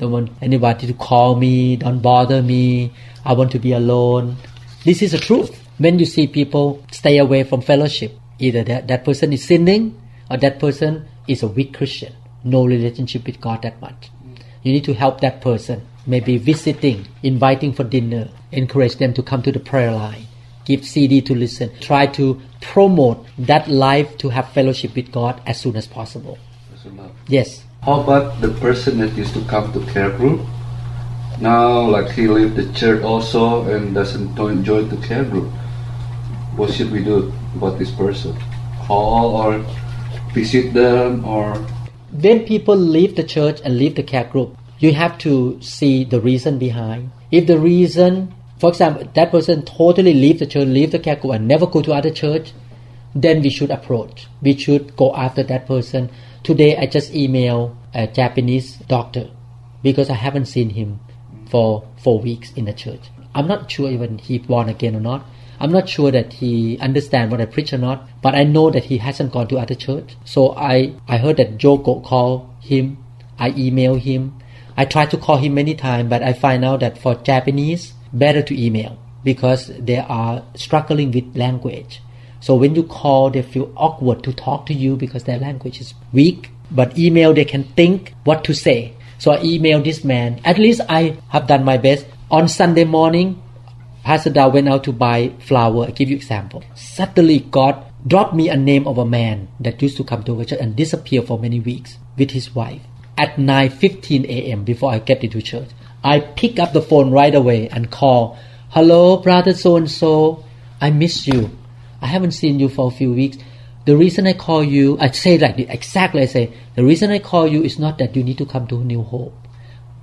Speaker 2: don't want anybody to call me, don't bother me, I want to be alone. This is the truth. When you see people stay away from fellowship, either that, that person is sinning or that person is a weak Christian, no relationship with God that much. Mm. You need to help that person, maybe visiting, inviting for dinner, encourage them to come to the prayer line, give CD to listen, try to promote that life to have fellowship with God as soon as possible. Yes.
Speaker 4: How about the person that used to come to care group? Now, like he left the church also and doesn't join the care group. What should we do about this person? Call or visit them or
Speaker 2: when people leave the church and leave the care group, you have to see the reason behind. If the reason, for example, that person totally leave the church, leave the care group, and never go to other church, then we should approach. We should go after that person. Today, I just emailed a Japanese doctor because I haven't seen him for four weeks in the church. I'm not sure even he born again or not. I'm not sure that he understand what I preach or not, but I know that he hasn't gone to other church. So I, I heard that Joko called him. I email him. I tried to call him many times, but I find out that for Japanese, better to email because they are struggling with language. So when you call, they feel awkward to talk to you because their language is weak. But email, they can think what to say. So I emailed this man. At least I have done my best. On Sunday morning, Pastor went out to buy flour. I give you example. Suddenly God dropped me a name of a man that used to come to our church and disappear for many weeks with his wife. At 9.15 a.m. before I get into church, I pick up the phone right away and call, Hello, brother so-and-so. I miss you. I haven't seen you for a few weeks. The reason I call you, I say like exactly I say, the reason I call you is not that you need to come to New Hope,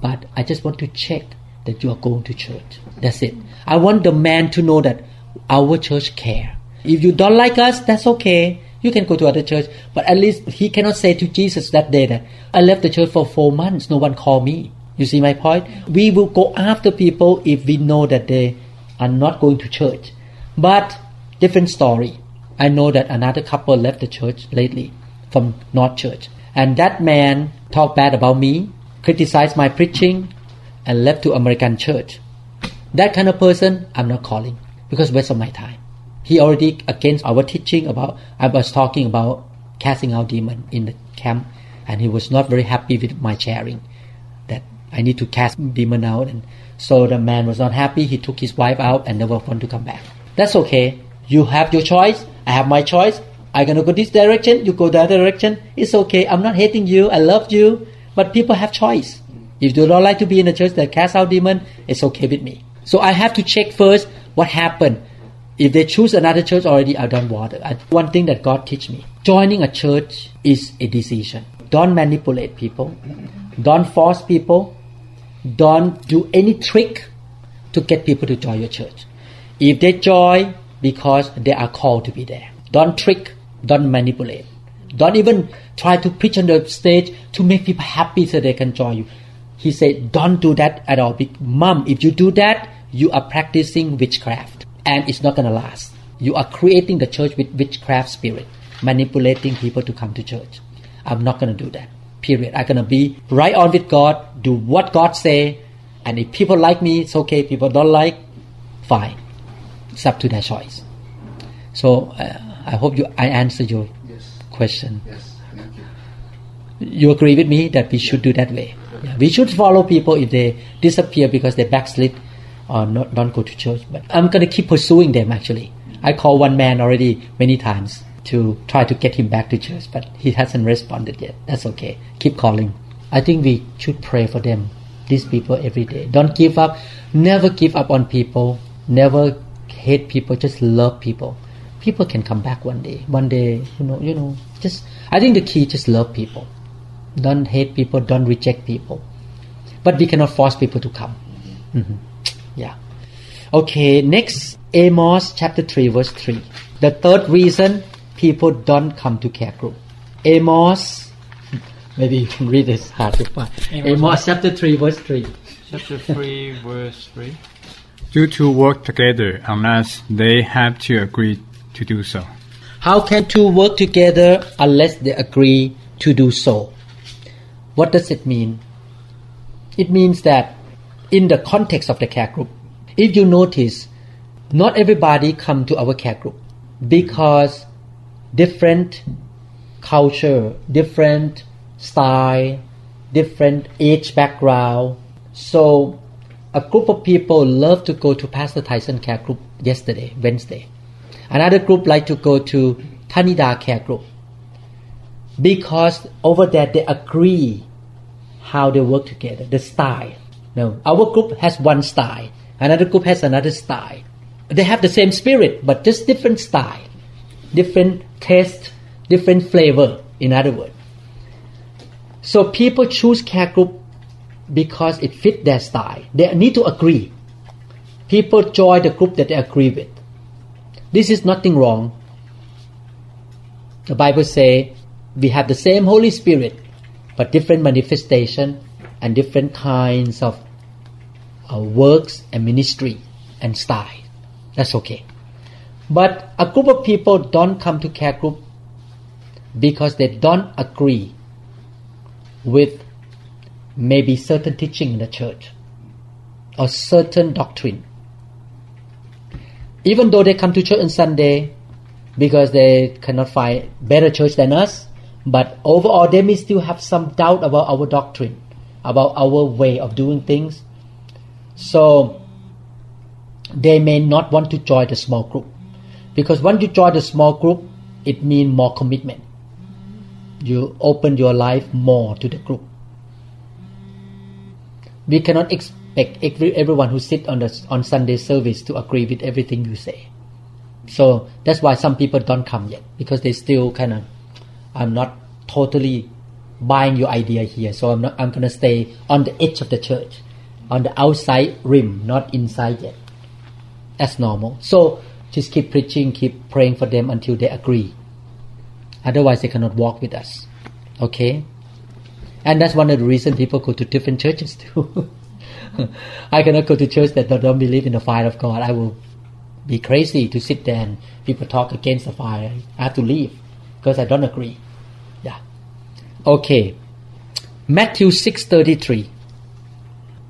Speaker 2: but I just want to check that you are going to church. That's it. I want the man to know that our church care. If you don't like us, that's okay. You can go to other church, but at least he cannot say to Jesus that day that I left the church for four months. No one called me. You see my point? We will go after people if we know that they are not going to church. But different story. I know that another couple left the church lately from North Church, and that man talked bad about me, criticized my preaching, and left to American church. That kind of person, I'm not calling because waste of my time. He already against our teaching about. I was talking about casting out demon in the camp, and he was not very happy with my sharing that I need to cast demon out. And so the man was not happy. He took his wife out and never want to come back. That's okay. You have your choice. I have my choice. I'm gonna go this direction. You go that direction. It's okay. I'm not hating you. I love you. But people have choice. If you don't like to be in a church that casts out demon, it's okay with me. So I have to check first what happened. If they choose another church already, I don't bother. I, one thing that God teach me: joining a church is a decision. Don't manipulate people. Don't force people. Don't do any trick to get people to join your church. If they join because they are called to be there, don't trick. Don't manipulate. Don't even try to preach on the stage to make people happy so they can join you. He said, don't do that at all. Mom, if you do that, you are practicing witchcraft and it's not going to last. You are creating the church with witchcraft spirit, manipulating people to come to church. I'm not going to do that. Period. I'm going to be right on with God, do what God say, and if people like me, it's okay. People don't like, fine. It's up to their choice. So uh, I hope you I answer your
Speaker 4: yes.
Speaker 2: question.
Speaker 4: Yes, thank you.
Speaker 2: You agree with me that we should do that way. Yeah. We should follow people if they disappear because they backslid or not, don't go to church. But I'm going to keep pursuing them actually. I call one man already many times to try to get him back to church, but he hasn't responded yet. That's okay. Keep calling. I think we should pray for them, these people every day. Don't give up. Never give up on people. Never hate people. Just love people. People can come back one day. One day, you know, you know. Just I think the key just love people. Don't hate people. Don't reject people. But we cannot force people to come. Mm-hmm. Yeah. Okay, next, Amos chapter 3, verse 3. The third reason people don't come to care group. Amos, maybe you can read this hard to find.
Speaker 7: Amos,
Speaker 2: Amos chapter 3, verse 3.
Speaker 7: Chapter 3, verse 3.
Speaker 5: Do two work together unless they have to agree to do so.
Speaker 2: How can two work together unless they agree to do so? What does it mean? It means that in the context of the care group, if you notice, not everybody come to our care group because different culture, different style, different age background. So a group of people love to go to Pastor Tyson care group yesterday, Wednesday. Another group like to go to Tanida care group because over there they agree how they work together, the style. No, our group has one style, another group has another style. They have the same spirit, but just different style, different taste, different flavor. In other words, so people choose care group because it fit their style. They need to agree. People join the group that they agree with. This is nothing wrong. The Bible say we have the same Holy Spirit, but different manifestation and different kinds of uh, works and ministry and style. That's okay. But a group of people don't come to care group because they don't agree with maybe certain teaching in the church or certain doctrine. Even though they come to church on Sunday because they cannot find better church than us, but overall they may still have some doubt about our doctrine, about our way of doing things. So they may not want to join the small group. Because once you join the small group, it means more commitment. You open your life more to the group. We cannot expect every, everyone who sit on the on Sunday service to agree with everything you say. So that's why some people don't come yet because they still kind of, I'm not totally buying your idea here. So I'm not. I'm gonna stay on the edge of the church, on the outside rim, not inside yet. That's normal. So just keep preaching, keep praying for them until they agree. Otherwise, they cannot walk with us. Okay? And that's one of the reasons people go to different churches too. I cannot go to church that don't believe in the fire of God. I will be crazy to sit there and people talk against the fire. I have to leave because I don't agree. Yeah. Okay. Matthew 6:33.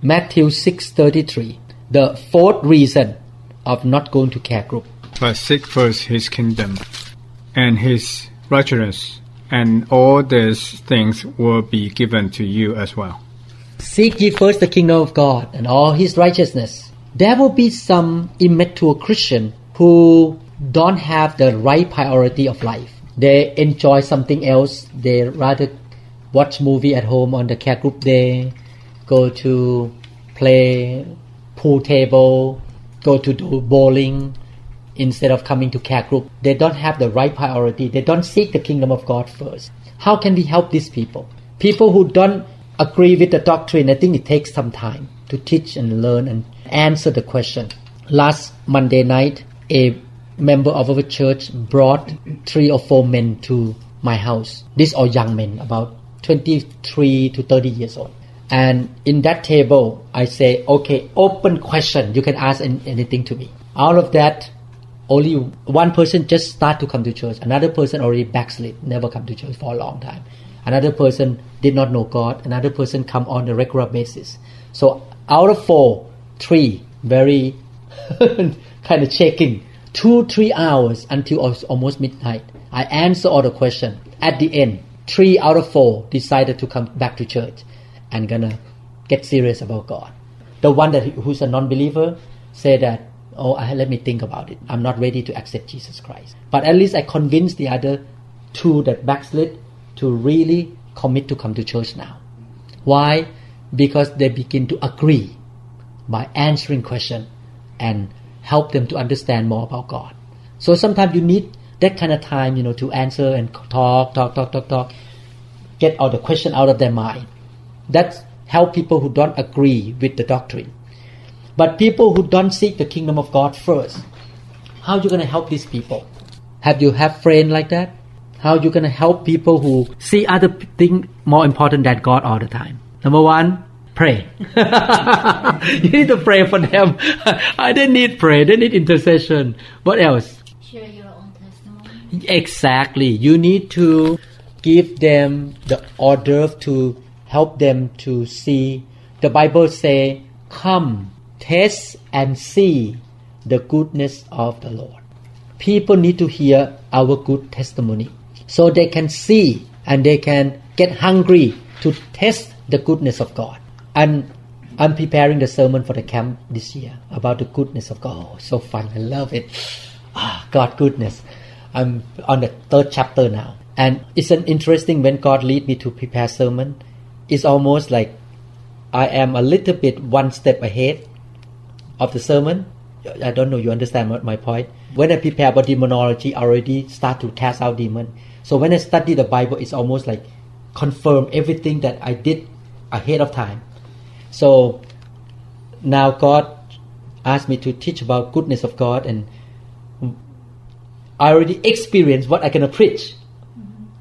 Speaker 2: Matthew 6:33. The fourth reason of not going to care group.
Speaker 5: But seek first his kingdom and his righteousness, and all these things will be given to you as well.
Speaker 2: Seek ye first the kingdom of God and all his righteousness. There will be some immature Christian who don't have the right priority of life. They enjoy something else. They rather watch movie at home on the care group day, go to play pool table, go to do bowling instead of coming to care group. They don't have the right priority. They don't seek the kingdom of God first. How can we help these people? People who don't agree with the doctrine, I think it takes some time to teach and learn and answer the question. Last Monday night, a member of our church brought three or four men to my house. These are young men, about 23 to 30 years old. And in that table, I say, okay, open question. You can ask anything to me. Out of that, only one person just start to come to church. Another person already backslid, never come to church for a long time. Another person did not know God. Another person come on a regular basis. So out of four, three very kind of checking. Two, three hours until almost midnight. I answer all the question. At the end, three out of four decided to come back to church and gonna get serious about God. The one that who's a non-believer say that, oh, I, let me think about it. I'm not ready to accept Jesus Christ. But at least I convinced the other two that backslid to really commit to come to church now. Why? Because they begin to agree by answering question and help them to understand more about God. So sometimes you need that kind of time, you know, to answer and talk, talk, talk, talk, talk, get all the question out of their mind. That's help people who don't agree with the doctrine. But people who don't seek the kingdom of God first, how are you going to help these people? Have you have friends like that? How are you going to help people who see other things more important than God all the time? Number one, pray. you need to pray for them. I didn't need pray. They need intercession. What else?
Speaker 6: Share your own testimony.
Speaker 2: Exactly. You need to give them the order to help them to see. The Bible say, "Come, taste and see the goodness of the Lord. People need to hear our good testimony so they can see and they can get hungry to test the goodness of God. And I'm preparing the sermon for the camp this year about the goodness of God. Oh, so fun. I love it. Ah, God goodness. I'm on the third chapter now. And it's an interesting when God lead me to prepare sermon. It's almost like I am a little bit one step ahead of the sermon. I don't know you understand what my point. When I prepare about demonology, I already start to cast out demon. So when I study the Bible, it's almost like confirm everything that I did ahead of time. So now God asked me to teach about goodness of God and I already experienced what I gonna preach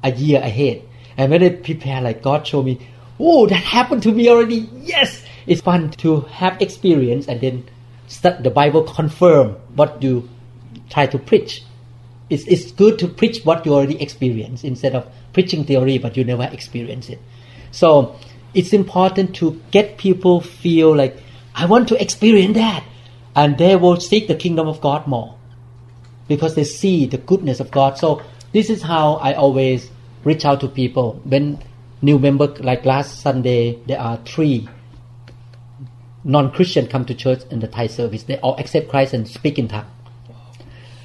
Speaker 2: a year ahead. And when I prepare, like God showed me, oh, that happened to me already. Yes, it's fun to have experience and then start the Bible confirm what you try to preach. It's, it's good to preach what you already experienced instead of preaching theory but you never experience it. So it's important to get people feel like I want to experience that, and they will seek the kingdom of God more because they see the goodness of God. So this is how I always reach out to people when new member like last Sunday there are three non-Christian come to church in the Thai service. They all accept Christ and speak in tongue.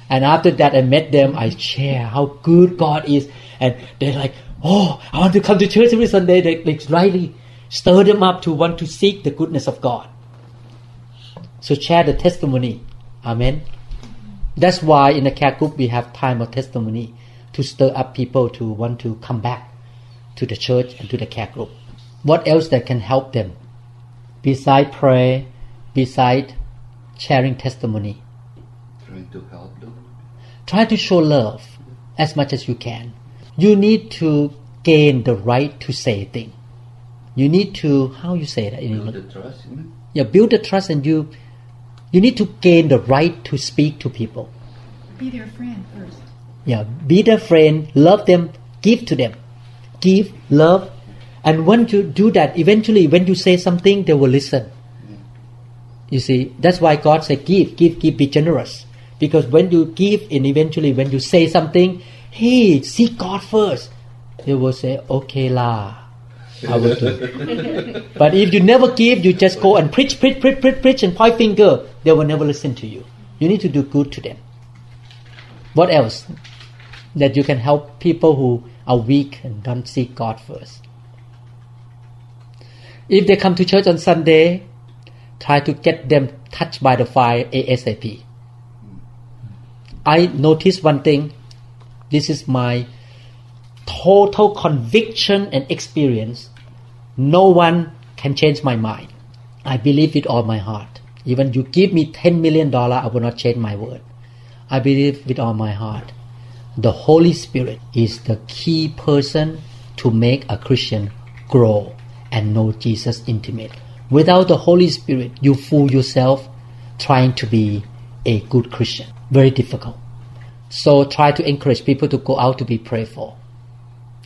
Speaker 2: And after that, I met them. I share how good God is, and they're like, "Oh, I want to come to church every Sunday." They like really stir them up to want to seek the goodness of God. So share the testimony. Amen. That's why in the care group we have time of testimony to stir up people to want to come back to the church and to the care group. What else that can help them? Beside prayer, beside sharing testimony.
Speaker 4: Trying to help them.
Speaker 2: Try to show love as much as you can. You need to gain the right to say things. You need to how you say that in
Speaker 4: Build
Speaker 2: English?
Speaker 4: the trust, you know?
Speaker 2: Yeah, build the trust and you you need to gain the right to speak to people.
Speaker 6: Be their friend first.
Speaker 2: Yeah, be their friend, love them, give to them. Give, love. And when you do that, eventually when you say something, they will listen. You see, that's why God said give, give, give, be generous. Because when you give and eventually when you say something, hey, seek God first. They will say, okay lah. I will do. but if you never give, you just go and preach, preach, preach, preach, preach and point finger, they will never listen to you. You need to do good to them. What else? That you can help people who are weak and don't seek God first. If they come to church on Sunday, try to get them touched by the fire ASAP. I noticed one thing. This is my total conviction and experience. No one can change my mind. I believe with all my heart. Even you give me ten million dollar, I will not change my word. I believe with all my heart. The Holy Spirit is the key person to make a Christian grow and know Jesus intimate. Without the Holy Spirit, you fool yourself trying to be a good Christian. Very difficult. So try to encourage people to go out to be prayed for.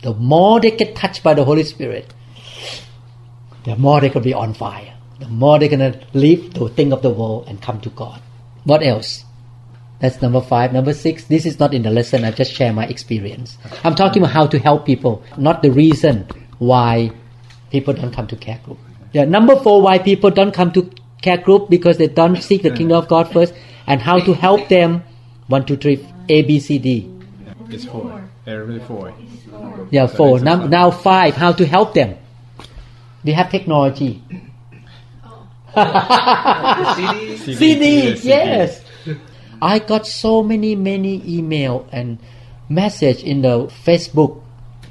Speaker 2: The more they get touched by the Holy Spirit, the more going to be on fire. The more they're going to leave the thing of the world and come to God. What else? That's number five. Number six, this is not in the lesson. I just share my experience. I'm talking about how to help people, not the reason why people don't come to care group. Yeah, number four, why people don't come to care group because they don't seek the kingdom of God first, and how to help them. One, two, three, A, B, C, D.
Speaker 5: It's four. Every four.
Speaker 2: Yeah, four. Now, now five, how to help them. We have technology.
Speaker 4: CD?
Speaker 2: CD, yes. I got so many, many email and message in the Facebook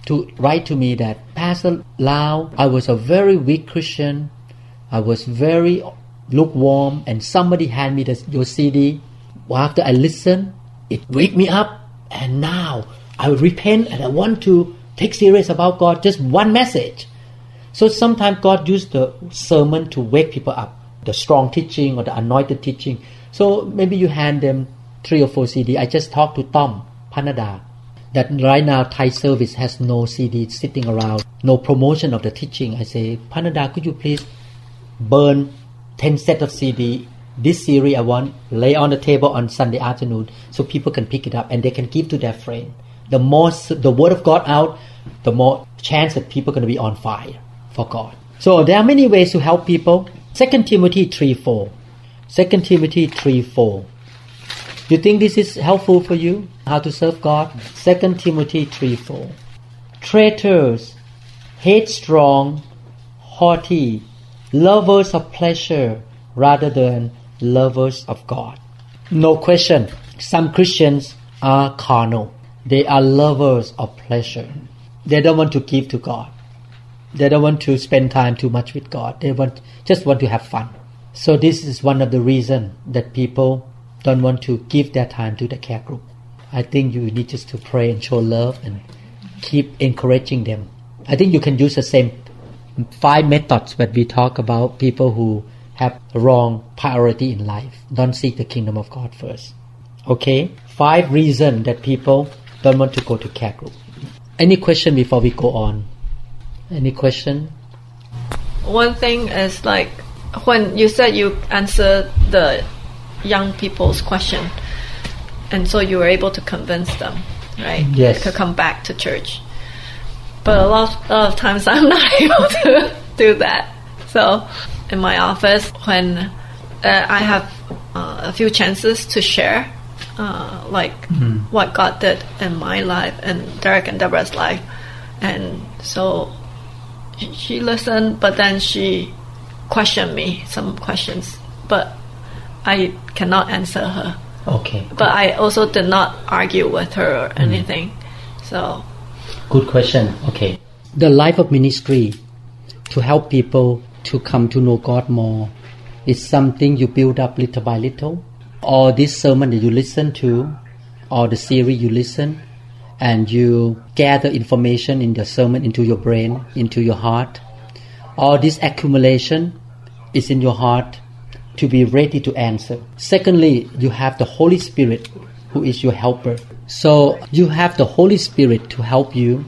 Speaker 2: to write to me that Pastor Lau, I was a very weak Christian. I was very lukewarm, and somebody hand me the, your CD. After I listen, it wake me up, and now I repent and I want to take serious about God. Just one message. So sometimes God used the sermon to wake people up, the strong teaching or the anointed teaching. So maybe you hand them three or four CD. I just talked to Tom Panada that right now Thai service has no CD sitting around, no promotion of the teaching. I say, Panada, could you please burn 10 set of CD this series I want lay on the table on Sunday afternoon so people can pick it up and they can give to their friend. The more the word of God out, the more chance that people are going to be on fire for God. So there are many ways to help people. 2 Timothy 3 4. 2 Timothy 3 4. You think this is helpful for you? How to serve God? 2 Timothy 3 4. Traitors, headstrong, haughty, lovers of pleasure rather than lovers of God. No question, some Christians are carnal. They are lovers of pleasure. They don't want to give to God. They don't want to spend time too much with God. They want just want to have fun. So this is one of the reasons that people don't want to give their time to the care group. I think you need just to pray and show love and keep encouraging them. I think you can use the same five methods when we talk about people who have wrong priority in life. Don't seek the kingdom of God first. Okay? Five reasons that people don't want to go to care group. Any question before we go on? Any question?
Speaker 3: One thing is like when you said you answered the young people's question, and so you were able to convince them, right?
Speaker 2: Yes.
Speaker 3: To come back to church. But a lot, a lot of times I'm not able to do that. So in my office, when uh, I have uh, a few chances to share, uh, like
Speaker 2: Mm-hmm.
Speaker 3: what God did in my life and Derek and Deborah's life, and so she- she listened, but then she questioned me some questions, but I cannot answer her.
Speaker 2: Okay.
Speaker 3: But I also did not argue with her or mm. anything. So
Speaker 2: Good question. Okay. The life of ministry to help people to come to know God more is something you build up little by little. Or this sermon that you listen to, or the series you listen, and you gather information in the sermon into your brain, into your heart. All this accumulation is in your heart to be ready to answer. Secondly, you have the Holy Spirit who is your helper. So you have the Holy Spirit to help you.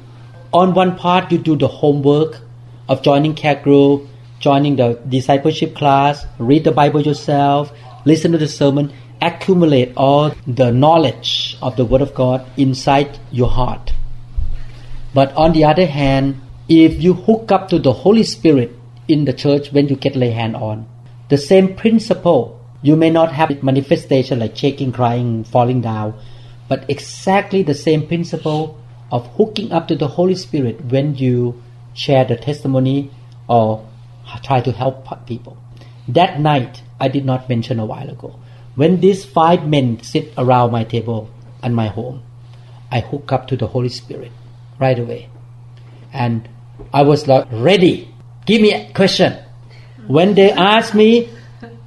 Speaker 2: On one part, you do the homework of joining care group, joining the discipleship class, read the Bible yourself, listen to the sermon, accumulate all the knowledge of the Word of God inside your heart. But on the other hand, if you hook up to the Holy Spirit in the church when you get lay hand on, the same principle, you may not have manifestation like shaking, crying, falling down, but exactly the same principle of hooking up to the Holy Spirit when you share the testimony or try to help people. That night, I did not mention a while ago, when these five men sit around my table at my home, I hook up to the Holy Spirit right away. And I was like, ready. Give me a question. When they asked me,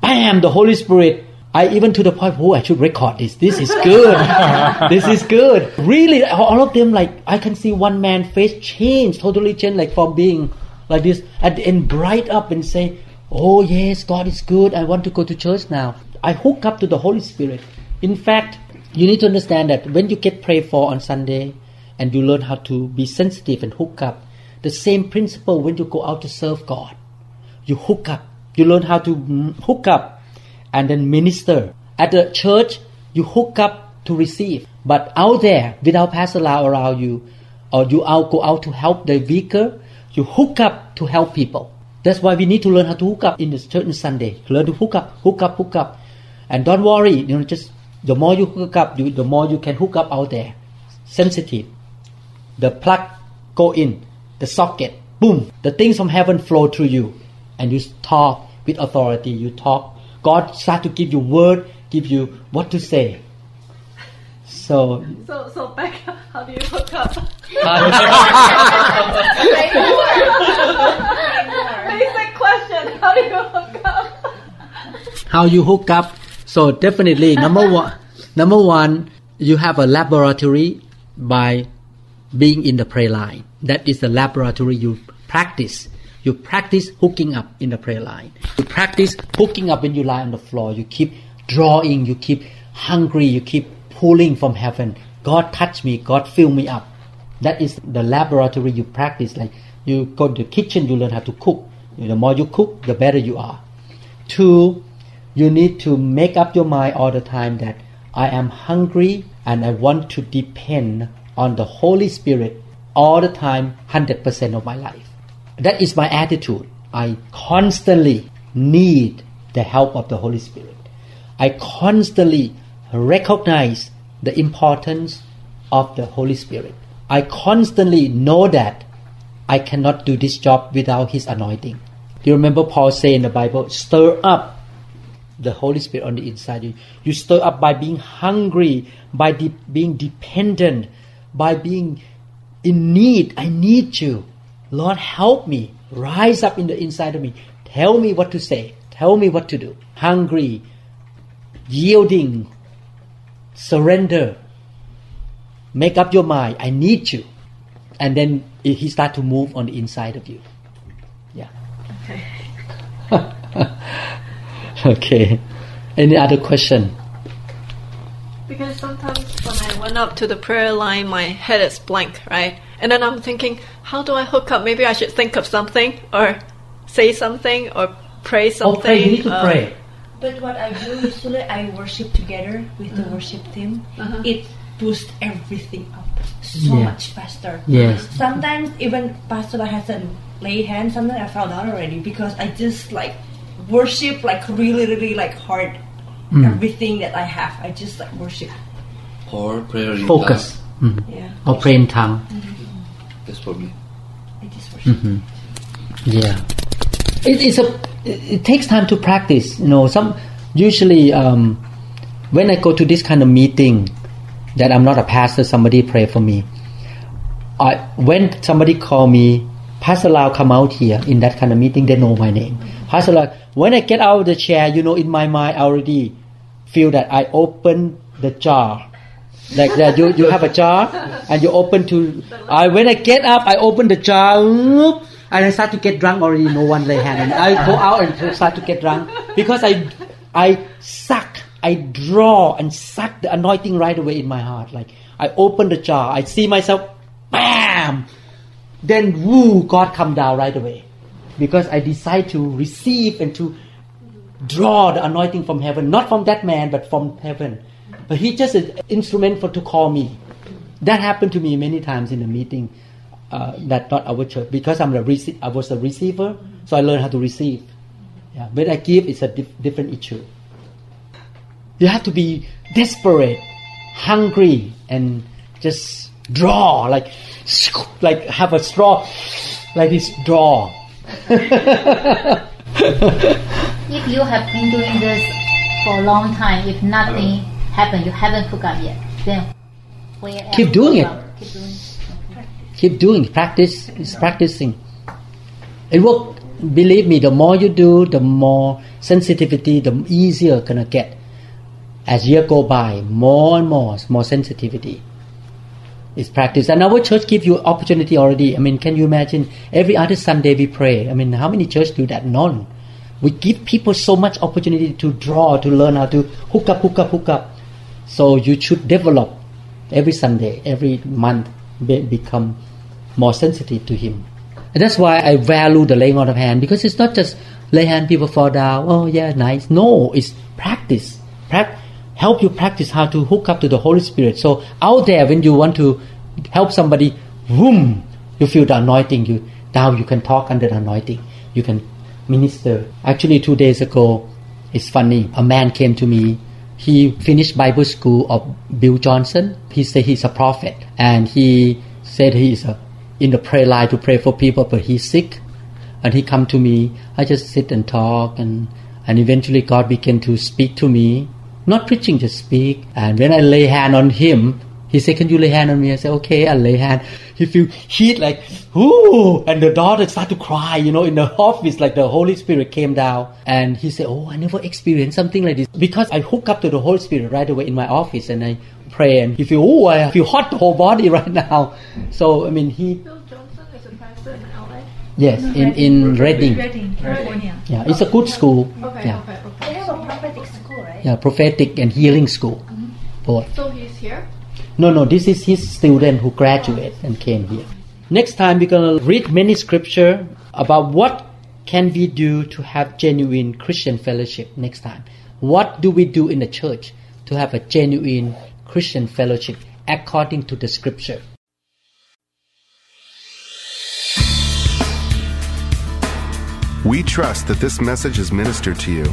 Speaker 2: bam, the Holy Spirit, I even to the point, oh, I should record this. This is good. this is good. Really, all of them, like, I can see one man face change, totally change, like from being like this, and, and bright up and say, oh yes, God is good. I want to go to church now. I hook up to the Holy Spirit. In fact, you need to understand that when you get prayed for on Sunday and you learn how to be sensitive and hook up, the same principle when you go out to serve God. You hook up. You learn how to hook up and then minister. At the church, you hook up to receive. But out there, without Pastor Lau around you, or you out go out to help the weaker, you hook up to help people. That's why we need to learn how to hook up in the church on Sunday. Learn to hook up, hook up, hook up. And don't worry, you know, just the more you hook up, you, the more you can hook up out there. Sensitive. The plug go in, the socket, boom, the things from heaven flow through you. And you talk with authority. You talk. God start to give you word, give you what to say. So
Speaker 3: so so back how do you hook up? Basic question. How do you hook up?
Speaker 2: how you hook up. So definitely number one, number one, you have a laboratory by being in the prayer line. That is the laboratory you practice. You practice hooking up in the prayer line. You practice hooking up when you lie on the floor. You keep drawing. You keep hungry. You keep pulling from heaven. God touch me. God fill me up. That is the laboratory you practice. Like you go to the kitchen, you learn how to cook. The more you cook, the better you are. Two, you need to make up your mind all the time that I am hungry and I want to depend on the Holy Spirit all the time, 100% of my life. That is my attitude. I constantly need the help of the Holy Spirit. I constantly recognize the importance of the Holy Spirit. I constantly know that I cannot do this job without His anointing. Do you remember Paul saying in the Bible, stir up the Holy Spirit on the inside you. You stir up by being hungry, by de- being dependent, by being in need. I need you. Lord, help me. Rise up in the inside of me. Tell me what to say. Tell me what to do. Hungry, yielding, surrender. Make up your mind. I need you. And then he start to move on the inside of you. Yeah. okay. Any other question?
Speaker 3: Because sometimes when I went up to the prayer line, my head is blank, right? And then I'm thinking, how do I hook up? Maybe I should think of something or say something or pray something.
Speaker 2: Oh, pray. You need to
Speaker 3: uh,
Speaker 2: pray.
Speaker 6: But what I do usually, I worship together with the worship team. It boosts everything up so
Speaker 2: Yeah.
Speaker 6: much faster.
Speaker 2: Yes.
Speaker 6: Sometimes even Pastor Lai hasn't laid hands. Sometimes I fell down already because I just like worship like really, really like hard.
Speaker 2: Mm.
Speaker 6: Everything that I have, I just like worship.
Speaker 4: Or prayer in
Speaker 2: Focus.
Speaker 4: tongue.
Speaker 2: Mm.
Speaker 6: Yeah.
Speaker 2: Or pray in tongue.
Speaker 4: That's for me.
Speaker 6: I just worship.
Speaker 2: Mm-hmm. Yeah, it, it's a. It, it takes time to practice. You know, some usually um, when I go to this kind of meeting, that I'm not a pastor, somebody pray for me. I when somebody call me, Pastor Lau come out here in that kind of meeting, they know my name. Pastor Lau, when I get out of the chair, you know, in my mind, already feel that I open the jar. Like that you, you have a jar and you open to I when I get up I open the jar and I start to get drunk already no one lay hand me. I go out and start to get drunk because I I suck I draw and suck the anointing right away in my heart. Like I open the jar I see myself bam! Then woo God come down right away. Because I decide to receive and to draw the anointing from heaven, not from that man, but from heaven. But he just an instrument for to call me. That happened to me many times in a meeting. Uh, that not our church because I'm the rece- I was a receiver, so I learned how to receive. Yeah, when I give, it's a dif- different issue. You have to be desperate, hungry, and just draw like like have a straw like this draw.
Speaker 8: If you have been doing this for a long time, if nothing happened, you haven't hooked up yet, then where
Speaker 2: Keep doing it.
Speaker 8: Keep doing it.
Speaker 2: keep doing practice is practicing. It will believe me the more you do the more sensitivity the easier gonna get. As year go by more and more more sensitivity is practice and our church give you opportunity already. I mean can you imagine? Every other sunday we pray. I mean how many church do that? None. We give people so much opportunity to draw to learn how to hook up hook up hook up. So you should develop every sunday every month be, become more sensitive to him. And that's why i value the laying on of hand because it's not just lay hand people fall down oh yeah nice. No it's practice. Prac- help you practice how to hook up to the holy spirit. So out there when you want to help somebody boom you feel the anointing. You now you can talk under the anointing. You can minister. Actually two days ago it's funny. A man came to me. He finished bible school of bill johnson. He said he's a prophet. And he said he is a, in the prayer line to pray for people but he's sick. And he come to me. I just sit and talk and and eventually god began to speak to me not preaching just speak. And when i lay hand on him he said can you lay hand on me? I said okay i lay hand. He feel heat like ooh and the daughter start to cry you know in the office like the holy spirit came down. And he said oh i never experienced something like this. Because i hook up to the holy spirit right away in my office and i pray and he feel oh i feel hot the whole body right now. So i mean he
Speaker 3: Bill Johnson is a pastor in LA.
Speaker 2: yes in in Redding.
Speaker 6: Redding, California.
Speaker 2: yeah it's a good school.
Speaker 3: Okay,
Speaker 2: yeah.
Speaker 3: okay, okay.
Speaker 8: They have a prophetic
Speaker 2: yeah prophetic and healing school mm-hmm. both
Speaker 3: So he's here?
Speaker 2: no no this is his student who graduated and came here next time we're going to read many scripture about what can we do to have genuine christian fellowship next time What do we do in the church to have a genuine Christian fellowship according to the scripture?
Speaker 1: We trust that this message is ministered to you.